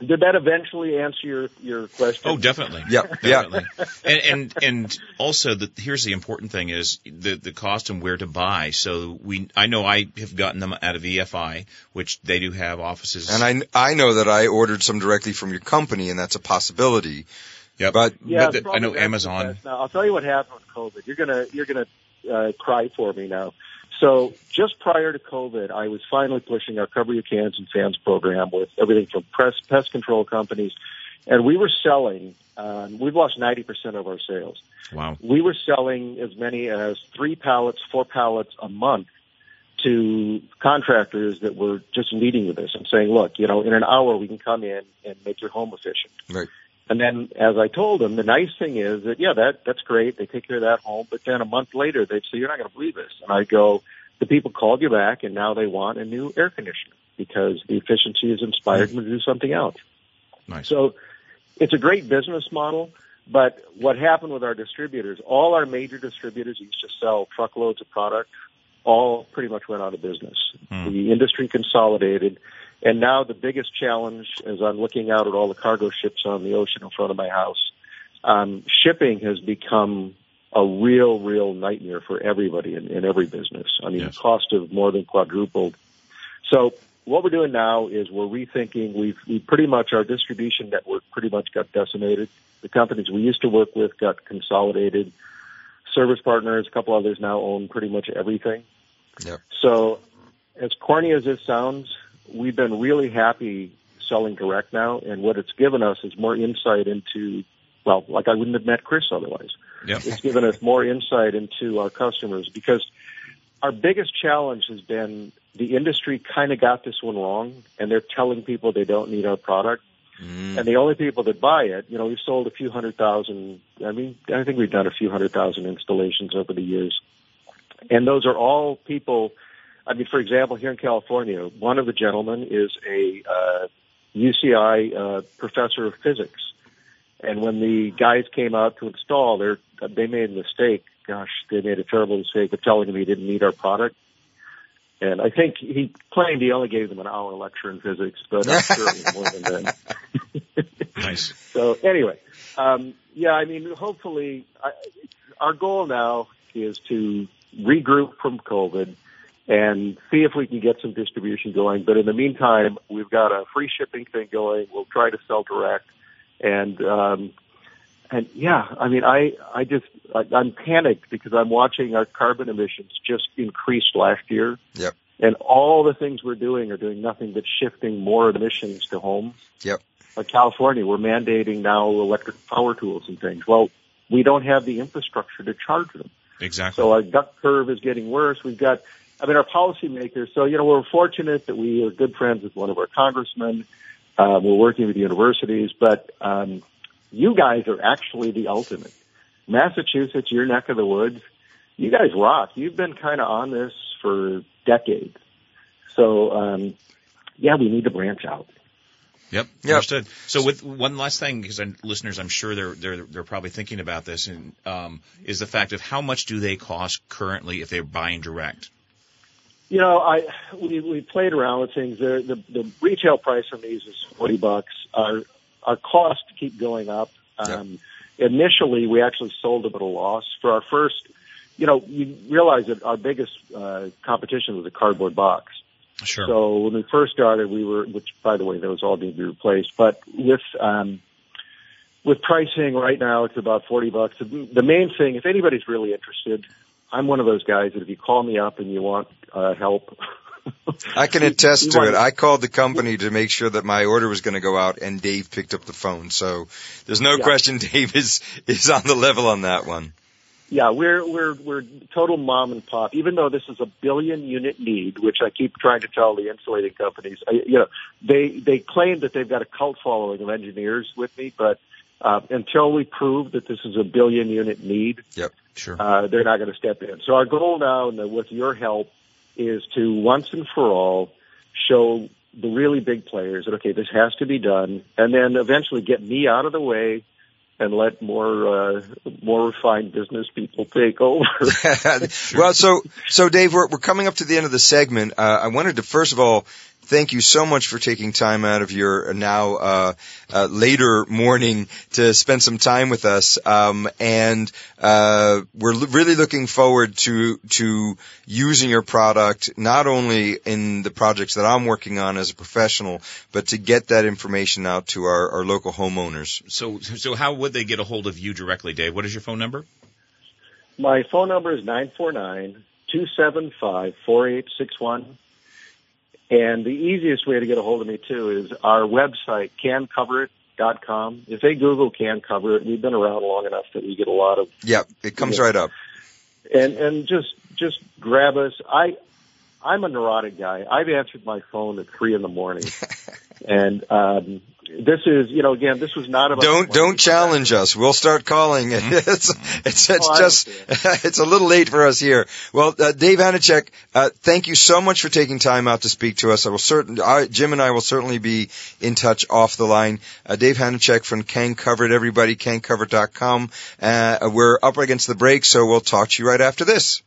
Did that eventually answer your your question? Oh, definitely. Yeah, yeah. Definitely. and, and and also, the, here's the important thing: is the the cost and where to buy. So we, I know I have gotten them out of EFI, which they do have offices. And I I know that I ordered some directly from your company, and that's a possibility. Yep. But Yeah, But the- I know Amazon. best. Now, I'll tell you what happened with COVID. You're gonna you're gonna uh, cry for me now. So just prior to COVID, I was finally pushing our Cover Your Cans and Fans program with everything from press pest control companies, and we were selling. Um, we've lost 90% of our sales. Wow. We were selling as many as three pallets, four pallets a month to contractors that were just leading with this and saying, look, you know, in an hour we can come in and make your home efficient. Right. And then, as I told them, the nice thing is that yeah, that that's great. They take care of that home, but then a month later they'd say, "You're not going to believe this." And I go, "The people called you back, and now they want a new air conditioner because the efficiency has inspired them to do something else." Nice. So, it's a great business model. But what happened with our distributors? All our major distributors used to sell truckloads of product. All pretty much went out of business. Hmm. The industry consolidated. And now the biggest challenge, as I'm looking out at all the cargo ships on the ocean in front of my house, um, shipping has become a real, real nightmare for everybody in, in every business. I mean, Yes. the cost of more than quadrupled. So what we're doing now is we're rethinking. We've we pretty much our distribution network pretty much got decimated. The companies we used to work with got consolidated. Service partners, a couple others now own pretty much everything. Yep. So, as corny as this sounds, we've been really happy selling direct now, and what it's given us is more insight into, well, like I wouldn't have met Chris otherwise. Yep. It's given us more insight into our customers because our biggest challenge has been the industry kind of got this one wrong, and they're telling people they don't need our product. Mm. And the only people that buy it, you know, we've sold a few hundred thousand. I mean, I think we've done a few hundred thousand installations over the years. And those are all people. I mean, for example, here in California, one of the gentlemen is a uh, UCI uh, professor of physics. And when the guys came out to install, they they made a mistake. Gosh, they made a terrible mistake of telling him he didn't need our product. And I think he claimed he only gave them an hour lecture in physics, but I'm sure it was more than that. Nice. So anyway, um, yeah, I mean, hopefully, I, our goal now is to regroup from COVID and see if we can get some distribution going. But in the meantime, we've got a free shipping thing going. We'll try to sell direct, and um, and yeah, I mean, I I just I, I'm panicked because I'm watching our carbon emissions just increase last year. Yep. And all the things we're doing are doing nothing but shifting more emissions to homes Yep. like California, we're mandating now electric power tools and things. Well, we don't have the infrastructure to charge them. Exactly. So our duck curve is getting worse. We've got, I mean, our policymakers. So, you know, we're fortunate that we are good friends with one of our congressmen. Uh, we're working with universities, but, um, you guys are actually the ultimate. Massachusetts, your neck of the woods, you guys rock. You've been kind of on this for decades. So, um, yeah, we need to branch out. Yep, Yep. understood. So with one last thing, because listeners, I'm sure they're they're they're probably thinking about this, and um, is the fact of how much do they cost currently if they're buying direct? You know, I we we played around with things. The the, the retail price on these is forty bucks. Our our costs keep going up. Um, Initially, we actually sold them at a loss for our first. You know, you realize that our biggest uh, competition was a cardboard box. Sure. So when we first started, we were, which by the way, those all need to be replaced. But with um, with pricing right now, it's about 40 bucks. The the main thing, if anybody's really interested, I'm one of those guys that if you call me up and you want uh, help, I can attest You to it. I called the company to make sure that my order was going to go out, and Dave picked up the phone. So there's no Yeah. question Dave is is on the level on that one. Yeah, we're we're we're total mom and pop. Even though this is a billion unit need, which I keep trying to tell the insulating companies, I, you know, they they claim that they've got a cult following of engineers with me, but uh, until we prove that this is a billion unit need, Yep, sure. uh, they're not going to step in. So our goal now, and with your help, is to once and for all show the really big players that okay, this has to be done, and then eventually get me out of the way and let more uh, more refined business people take over. well, so so Dave, we're we're coming up to the end of the segment. Uh, I wanted to first of all thank you so much for taking time out of your now uh, uh, later morning to spend some time with us. Um, and uh, we're l- really looking forward to to using your product not only in the projects that I'm working on as a professional, but to get that information out to our, our local homeowners. So, so how would they get a hold of you directly, Dave? What is your phone number? My phone number is nine four nine two seven five four eight six one. And the easiest way to get a hold of me too is our website, cancoverit.com. If they Google Can Cover It, we've been around long enough that we get a lot of Yeah, it comes Yeah. right up. and and just just grab us. I I'm a neurotic guy. I've answered my phone at three in the morning, and um, this is you know again this was not about Don't don't challenge us. We'll start calling. It's it's it's Oh, just it's a little late for us here. Well, uh, Dave Hanachek, uh, thank you so much for taking time out to speak to us. I will certain I, Jim and I will certainly be in touch off the line. Uh, Dave Hanachek from Can Cover It. Everybody, cancoverit.com. Uh, we're up against the break, so we'll talk to you right after this.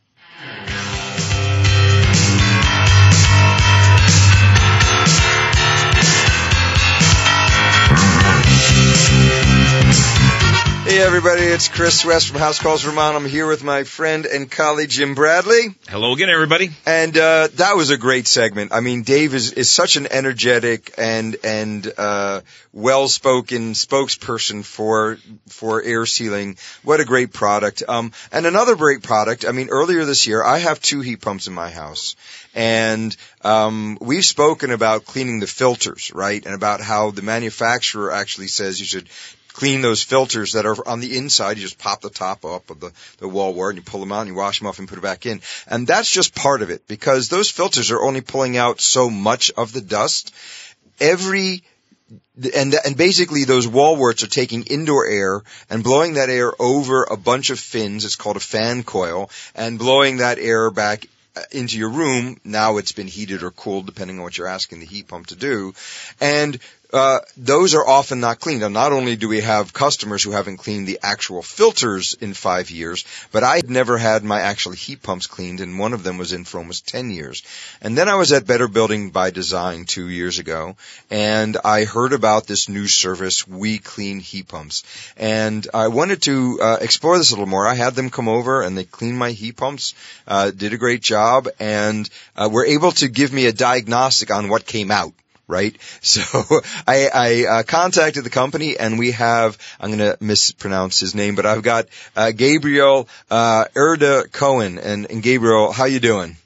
Hey everybody, it's Chris West from House Calls Vermont. I'm here with my friend and colleague Jim Bradley. Hello again, everybody. And uh, that was a great segment. I mean, Dave is, is such an energetic and and uh, well spoken spokesperson for for air sealing. What a great product. Um, and another great product. I mean, earlier this year, I have two heat pumps in my house, and um, we've spoken about cleaning the filters, right? And about how the manufacturer actually says you should clean those filters that are on the inside. You just pop the top up of the, the wall wart and you pull them out and you wash them off and put it back in. And that's just part of it because those filters are only pulling out so much of the dust. Every and and basically those wall warts are taking indoor air and blowing that air over a bunch of fins. It's called a fan coil and blowing that air back uh, into your room. Now it's been heated or cooled depending on what you're asking the heat pump to do. And uh, those are often not cleaned. Now, not only do we have customers who haven't cleaned the actual filters in five years, but I had never had my actual heat pumps cleaned, and one of them was in for almost 10 years. And then I was at Better Building by Design two years ago, and I heard about this new service, We Clean Heat Pumps. And I wanted to uh, explore this a little more. I had them come over, and they cleaned my heat pumps, uh, did a great job, and uh, were able to give me a diagnostic on what came out right? So I, I uh, contacted the company, and we have I'm going to mispronounce his name, but I've got uh, Gabriel uh, Erda Cohen, and, and Gabriel, how you doing?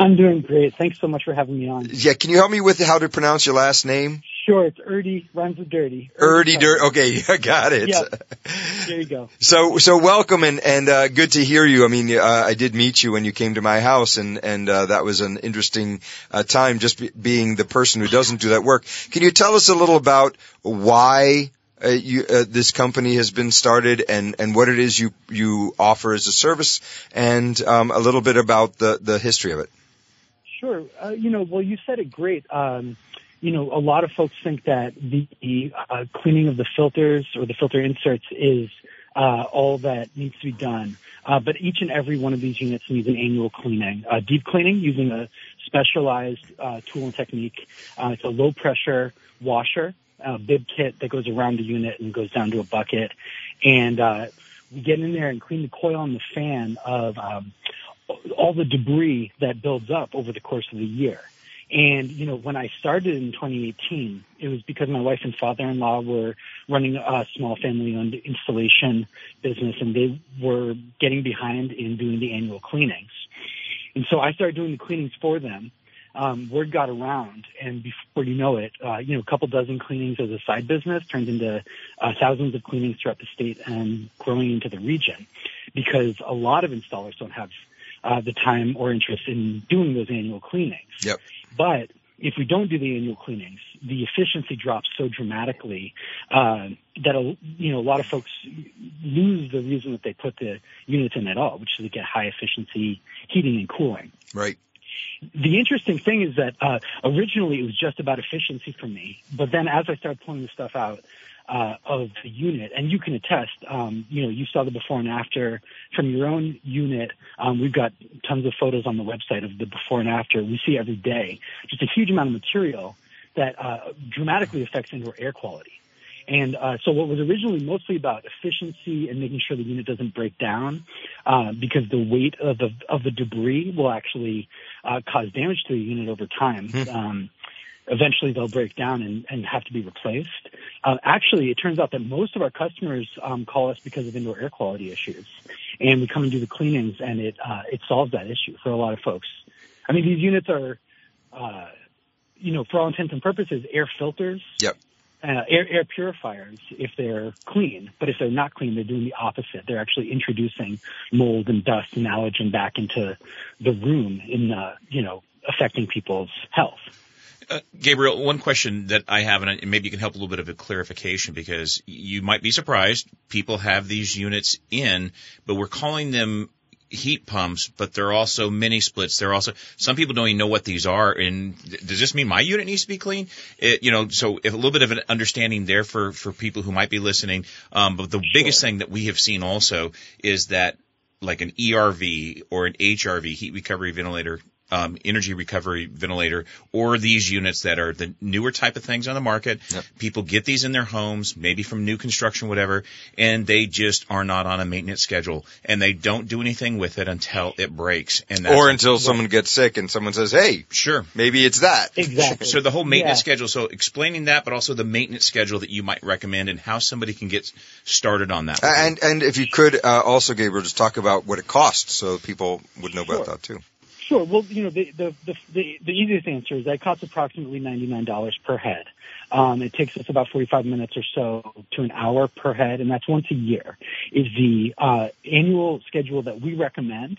I'm doing great. Thanks so much for having me on. Yeah, can you help me with how to pronounce your last name? Sure, it's Erdy, runs with dirty. Erdy Dirt. Okay, I got it. Yeah. There you go. So, so welcome and, and, uh, good to hear you. I mean, uh, I did meet you when you came to my house and, and, uh, that was an interesting, uh, time just be, being the person who doesn't do that work. Can you tell us a little about why, uh, you, uh, this company has been started and, and what it is you, you offer as a service and, um, a little bit about the, the history of it? Sure. Uh, you know, well, you said it great. Um, you know, a lot of folks think that the uh, cleaning of the filters or the filter inserts is uh, all that needs to be done. Uh, but each and every one of these units needs an annual cleaning. Uh, deep cleaning using a specialized uh, tool and technique. Uh, it's a low pressure washer, bib kit that goes around the unit and goes down to a bucket. And uh, we get in there and clean the coil and the fan of um, all the debris that builds up over the course of the year. And, you know, when I started in 2018, it was because my wife and father-in-law were running a small family-owned installation business and they were getting behind in doing the annual cleanings. And so I started doing the cleanings for them. Um, word got around and before you know it, uh, you know, a couple dozen cleanings as a side business turned into uh, thousands of cleanings throughout the state and growing into the region because a lot of installers don't have uh, the time or interest in doing those annual cleanings. Yep. But if we don't do the annual cleanings, the efficiency drops so dramatically uh, that a, you know a lot of folks lose the reason that they put the units in at all, which is to get high efficiency heating and cooling. Right. The interesting thing is that uh, originally it was just about efficiency for me, but then as I started pulling the stuff out, uh, of the unit. And you can attest, um, you know, you saw the before and after from your own unit. Um, we've got tons of photos on the website of the before and after. We see every day just a huge amount of material that uh, dramatically affects indoor air quality. And uh, so what was originally mostly about efficiency and making sure the unit doesn't break down, uh, because the weight of the of the debris will actually uh, cause damage to the unit over time. Um, eventually they'll break down and, and have to be replaced. Uh, actually, it turns out that most of our customers um, call us because of indoor air quality issues, and we come and do the cleanings, and it uh, it solves that issue for a lot of folks. I mean, these units are, uh, you know, for all intents and purposes, air filters. Yep. Uh, air, air purifiers if they're clean, but if they're not clean, they're doing the opposite. They're actually introducing mold and dust and allergen back into the room in, uh, you know, affecting people's health. Uh, Gabriel, one question that I have, and maybe you can help a little bit of a clarification because you might be surprised. People have these units in, but we're calling them heat pumps, but they're also mini splits. They're also some people don't even know what these are. And does this mean my unit needs to be clean? It, you know, so if a little bit of an understanding there for for people who might be listening. Um, but the sure. biggest thing that we have seen also is that like an ERV or an HRV, heat recovery ventilator um, energy recovery ventilator or these units that are the newer type of things on the market. Yep. People get these in their homes, maybe from new construction, whatever, and they just are not on a maintenance schedule and they don't do anything with it until it breaks. And or until someone gets sick and someone says, "Hey, sure, maybe it's that." Exactly. So the whole maintenance yeah. schedule. So explaining that, but also the maintenance schedule that you might recommend and how somebody can get started on that. And and if you could uh, also, Gabriel, just talk about what it costs so people would know sure. about that too. Sure. Well, you know, the, the, the, the, easiest answer is that it costs approximately $99 per head. Um, it takes us about 45 minutes or so to an hour per head, and that's once a year, is the uh, annual schedule that we recommend.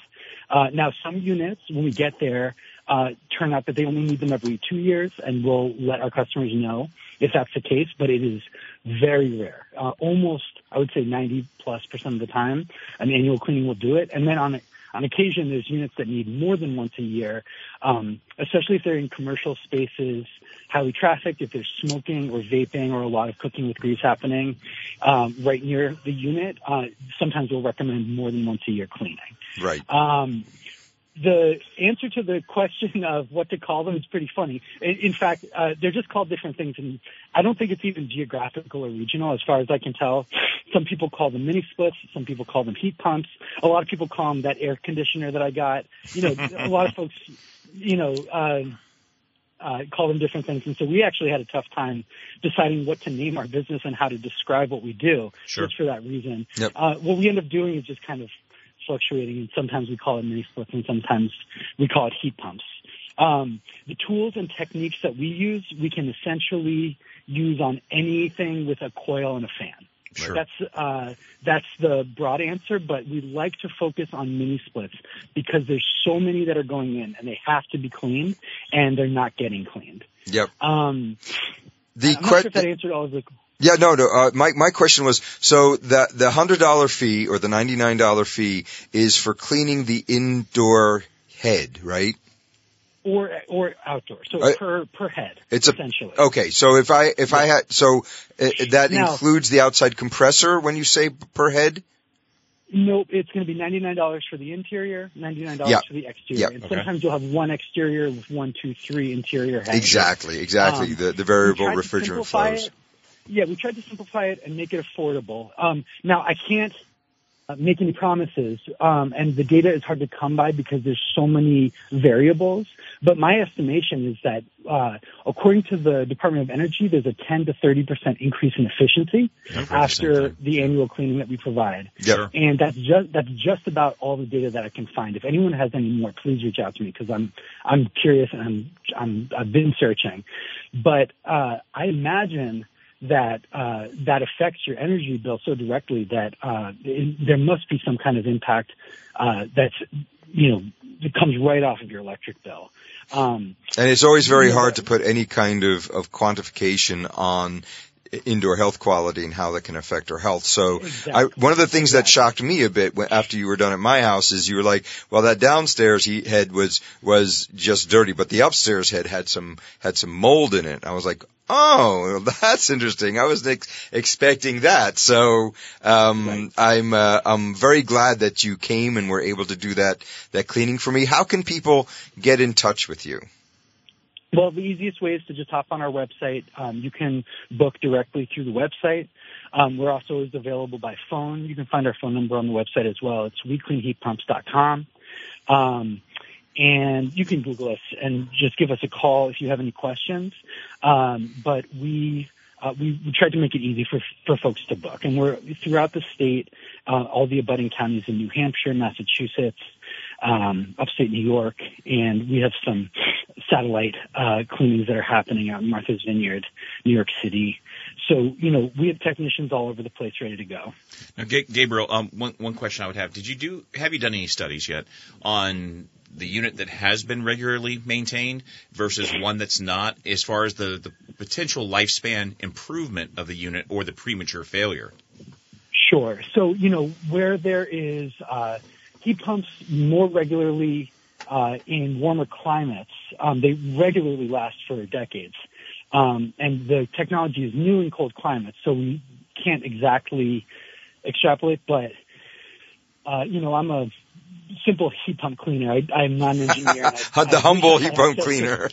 Uh, now, some units, when we get there, uh, turn out that they only need them every two years, and we'll let our customers know if that's the case, but it is very rare. Uh, almost, I would say 90 plus percent of the time, an annual cleaning will do it. And then on on occasion, there's units that need more than once a year, um, especially if they're in commercial spaces, highly trafficked, if there's smoking or vaping or a lot of cooking with grease happening um, right near the unit. Uh, sometimes we'll recommend more than once a year cleaning. Right. Um, the answer to the question of what to call them is pretty funny. In, in fact, uh, they're just called different things, and I don't think it's even geographical or regional, as far as I can tell. Some people call them mini splits. Some people call them heat pumps. A lot of people call them that air conditioner that I got. You know, a lot of folks, you know. Uh, uh, call them different things. And so we actually had a tough time deciding what to name our business and how to describe what we do. Sure. Just for that reason. Yep. Uh, what we end up doing is just kind of fluctuating, and sometimes we call it mini splits, and sometimes we call it heat pumps. Um, the tools and techniques that we use, we can essentially use on anything with a coil and a fan. Sure. That's uh, that's the broad answer, but we like to focus on mini splits because there's so many that are going in, and they have to be cleaned, and they're not getting cleaned. Yep. Um, the I'm not sure if that answered all of the yeah, no, no. Uh, my my question was so the the hundred dollar fee or the ninety nine dollar fee is for cleaning the indoor head, right? Or or outdoor, so Uh, per per head. It's a- essentially. Okay, so if I if I had so uh, that Now- includes the outside compressor when you say per head. Nope, it's going to be ninety nine dollars for the interior, ninety nine dollars Yeah. for the exterior. Yeah. And Okay. sometimes you'll have one exterior with one, two, three interior heads. Exactly, exactly. Um, the the variable refrigerant flows. It. Yeah, we tried to simplify it and make it affordable. Um, now I can't make any promises, um, and the data is hard to come by because there's so many variables. But my estimation is that, uh, according to the Department of Energy, there's a 10 to 30 percent increase in efficiency after the annual cleaning that we provide. Sure. And that's just that's just about all the data that I can find. If anyone has any more, please reach out to me because I'm I'm curious and I'm I'm I've been searching. But uh, I imagine that uh, that affects your energy bill so directly that uh, it, there must be some kind of impact uh, that's you know that comes right off of your electric bill. Um, And it's always very hard to put any kind of, of quantification on indoor health quality and how that can affect our health. So I, one of the things that shocked me a bit when, after you were done at my house is you were like, well, that downstairs he, head was, was just dirty, but the upstairs head had some, had some mold in it. I was like, Oh, that's interesting. I wasn't ex- expecting that. So, um, I'm, uh, I'm very glad that you came and were able to do that, that cleaning for me. How can people get in touch with you? Well, the easiest way is to just hop on our website. Um, you can book directly through the website. Um, we're also always available by phone. You can find our phone number on the website as well. It's wecleanheatpumps.com. Um, and you can Google us and just give us a call if you have any questions. Um, but we, uh, we, we tried to make it easy for, for folks to book. And we're throughout the state, uh, all the abutting counties in New Hampshire, Massachusetts, um, upstate New York, and we have some satellite uh, cleanings that are happening out in Martha's Vineyard, New York City. So, you know, we have technicians all over the place ready to go. Now, Ga- Gabriel, um, one one question I would have: Did you do? Have you done any studies yet on the unit that has been regularly maintained versus one that's not, as far as the the potential lifespan improvement of the unit or the premature failure? Sure. So, you know, where there is uh, heat pumps more regularly uh, in warmer climates, um, they regularly last for decades. Um, and the technology is new in cold climates, so we can't exactly extrapolate, but, uh, you know, I'm a simple heat pump cleaner. I, I'm not an engineer. I- the I humble heat pump to- cleaner.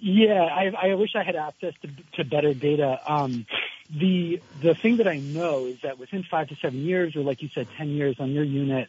yeah, I, I wish I had access to, to better data. Um, the the thing that I know is that within five to seven years, or like you said, ten years on your unit,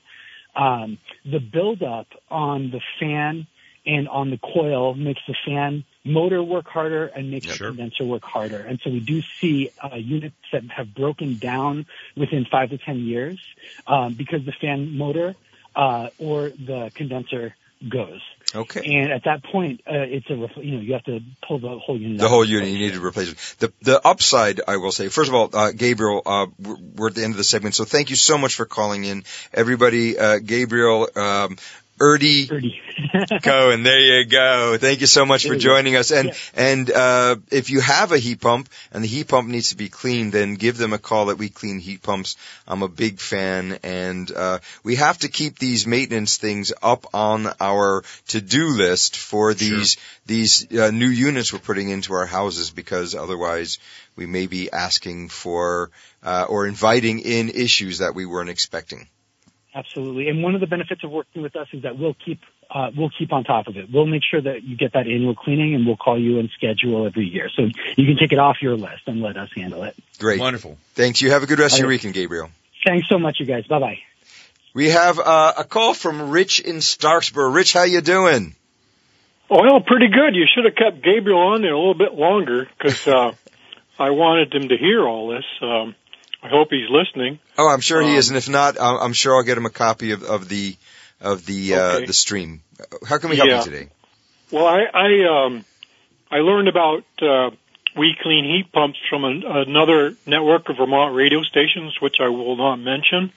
um, the buildup on the fan and on the coil makes the fan motor work harder and makes the condenser work harder. And so we do see uh, units that have broken down within five to ten years um, because the fan motor uh, or the condenser goes. Okay. And at that point, uh, it's a ref- you know you have to pull the whole unit. The out. whole unit, you need to replace it. The the upside, I will say. First of all, uh, Gabriel, uh, we're, we're at the end of the segment, so thank you so much for calling in, everybody. Uh, Gabriel, um, Erdy, Erdy. Cohen, there you go. Thank you so much There for you go. joining us. And and uh, if you have a heat pump and the heat pump needs to be cleaned, then give them a call at We Clean Heat Pumps. I'm a big fan, and uh, we have to keep these maintenance things up on our to-do list for these these uh, new units we're putting into our houses because otherwise we may be asking for uh, or inviting in issues that we weren't expecting. Absolutely. And one of the benefits of working with us is that we'll keep uh, we'll keep on top of it. We'll make sure that you get that annual cleaning, and we'll call you and schedule every year. So you can take it off your list and let us handle it. Great. Wonderful. Thanks. You have a good rest of your Okay. weekend, Gabriel. Thanks so much, you guys. Bye bye. We have uh, a call from Rich in Starksboro. Rich, how you doing? Well, pretty good. You should have kept Gabriel on there a little bit longer because uh, I wanted him to hear all this. Um, I hope he's listening. Oh, I'm sure he Um, is, and if not, I'm I'm sure I'll get him a copy of, of the of the uh, the stream. How can we help Yeah. you today? Well, I I, um, I learned about uh, we clean heat pumps from an, another network of Vermont radio stations, which I will not mention.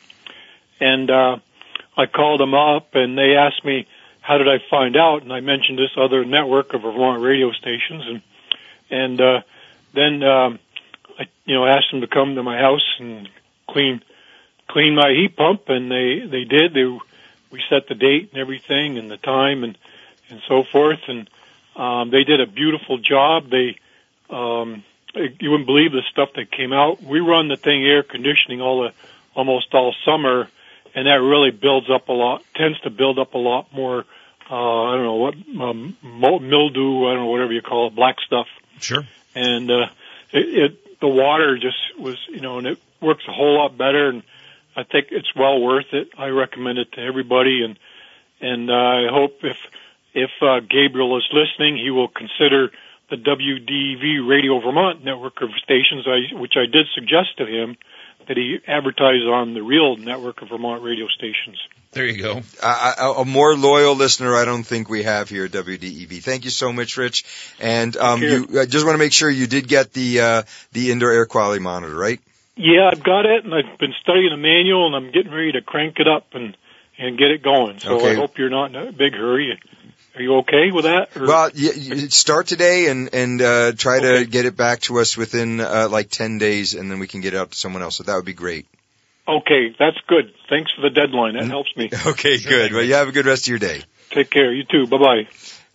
And uh, I called them up, and they asked me how did I find out, and I mentioned this other network of Vermont radio stations, and and uh, then um, I you know asked them to come to my house and clean clean my heat pump, and they they did. They we set the date and everything and the time and and so forth, and um, they did a beautiful job. They um, you wouldn't believe the stuff that came out. We run the thing air conditioning all the almost all summer, and that really builds up a lot. Tends to build up a lot more. Uh, I don't know what um, mildew. I don't know whatever you call it, black stuff Sure. and uh, it, it the water just was you know and it works a whole lot better and I think it's well worth it. I recommend it to everybody, and and uh, I hope if if uh, Gabriel is listening, he will consider the WDEV Radio Vermont network of stations, I, which I did suggest to him that he advertise on the real network of Vermont radio stations. There you go. A, a more loyal listener, I don't think we have here at WDEV. Thank you so much, Rich. And um, you, I just want to make sure you did get the uh, the indoor air quality monitor, right? Yeah, I've got it, and I've been studying the manual, and I'm getting ready to crank it up and and get it going. So Okay. I hope you're not in a big hurry. Are you okay with that? Or- Well, you start today and and uh, try to get it back to us within uh, like ten days, and then we can get it out to someone else. So that would be great. okay, that's good. Thanks for the deadline. That helps me. Okay, good. Well, you have a good rest of your day. Take care. You too. Bye bye.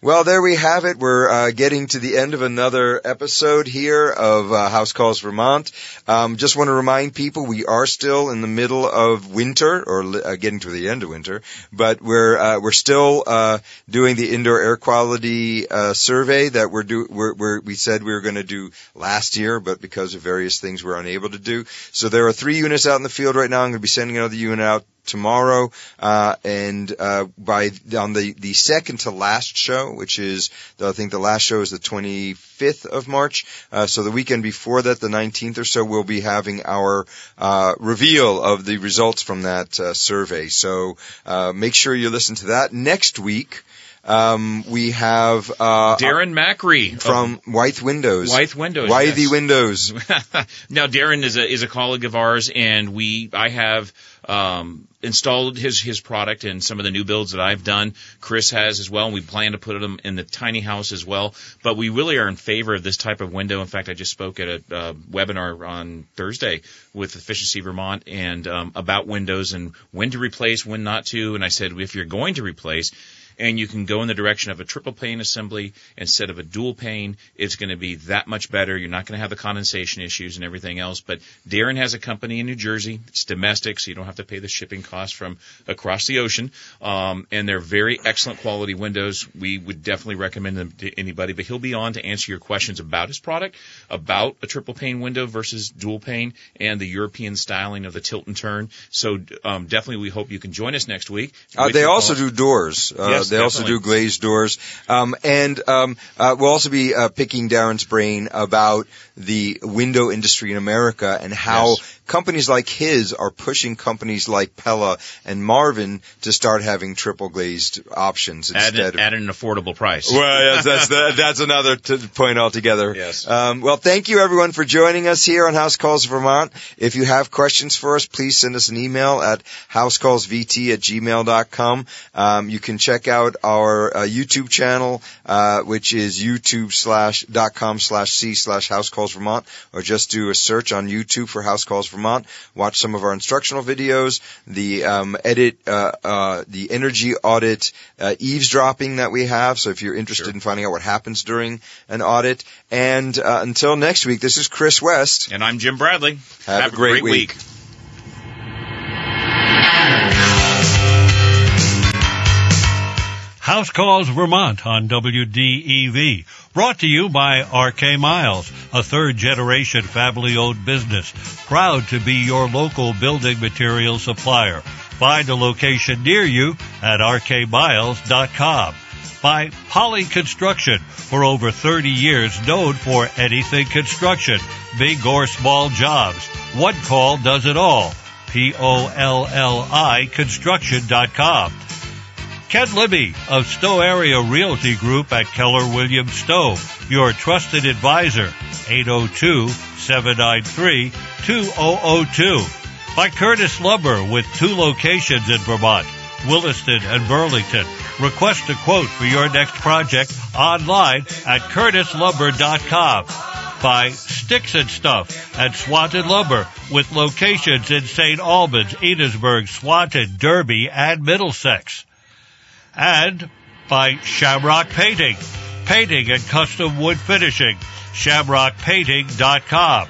Well, there we have it. We're uh, getting to the end of another episode here of uh, House Calls Vermont. Um, just want to remind people we are still in the middle of winter, or uh, getting to the end of winter, but we're uh, we're still uh, doing the indoor air quality uh, survey that we're do we're, we're, we said we were going to do last year, but because of various things we're unable to do. So there are three units out in the field right now. I'm going to be sending another unit out tomorrow uh and uh by on the the second to last show which is the, I think the last show is the 25th of March uh so the weekend before that the 19th or so we'll be having our uh reveal of the results from that uh, survey. So uh make sure you listen to that next week um we have uh Darren Macri from Wythe Windows Wythe Windows, Wythe yes. Windows now Darren is a is a colleague of ours, and we I have um, installed his his product in some of the new builds that I've done. Chris has as well, and we plan to put them in the tiny house as well. But we really are in favor of this type of window. In fact, I just spoke at a uh, webinar on Thursday with Efficiency Vermont and um, about windows and when to replace, when not to. And I said if you're going to replace and you can go in the direction of a triple pane assembly instead of a dual pane. It's going to be that much better. You're not going to have the condensation issues and everything else. But Darren has a company in New Jersey. It's domestic, so you don't have to pay the shipping costs from across the ocean. Um, and they're very excellent quality windows. We would definitely recommend them to anybody. But he'll be on to answer your questions about his product, about a triple pane window versus dual pane, and the European styling of the tilt and turn. So um, definitely, we hope you can join us next week. Uh, they also call. do doors. Uh, Yes, they also do glazed doors. Um, and um, uh, we'll also be uh, picking Darren's brain about the window industry in America and how Yes. Companies like his are pushing companies like Pella and Marvin to start having triple glazed options at, instead an, of at an affordable price. well, yes, that's the, that's another t- point altogether. Yes. Um, well, thank you everyone for joining us here on House Calls Vermont. If you have questions for us, please send us an email at housecallsvt at gmail.com. Um, you can check out our uh, YouTube channel, uh, which is youtube slash dot com slash c slash House Calls Vermont, or just do a search on YouTube for House Calls Vermont. Watch some of our instructional videos, the um, edit, uh, uh, the energy audit uh, eavesdropping that we have. So if you're interested in finding out what happens during an audit, and uh, until next week, this is Chris West. And I'm Jim Bradley. Have, a great, week. House Calls Vermont on WDEV. Brought to you by RK Miles, a third generation family owned business. Proud to be your local building material supplier. Find a location near you at rkmiles.com. By Polli Construction, for over 30 years known for anything construction, big or small jobs. One call does it all. P-O-L-L-I construction.com. Ken Libby of Stowe Area Realty Group at Keller Williams Stowe, your trusted advisor, 802-793-2002. By Curtis Lumber with two locations in Vermont, Williston and Burlington. Request a quote for your next project online at curtislumber.com. By Sticks and Stuff at Swanton Lumber with locations in St. Albans, Enosburg, Swanton, Derby, and Middlesex and by Shamrock Painting, painting and custom wood finishing, shamrockpainting.com.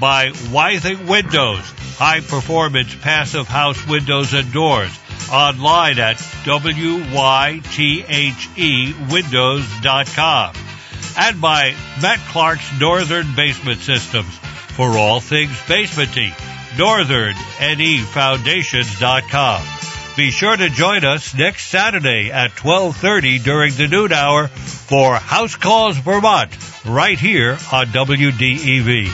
By Wythe Windows, high performance passive house windows and doors, online at wythewindows.com. And by Matt Clark's Northern Basement Systems, for all things basementy. northernnefoundations.com. Be sure to join us next Saturday at 12:30 during the noon hour for House Calls Vermont right here on WDEV.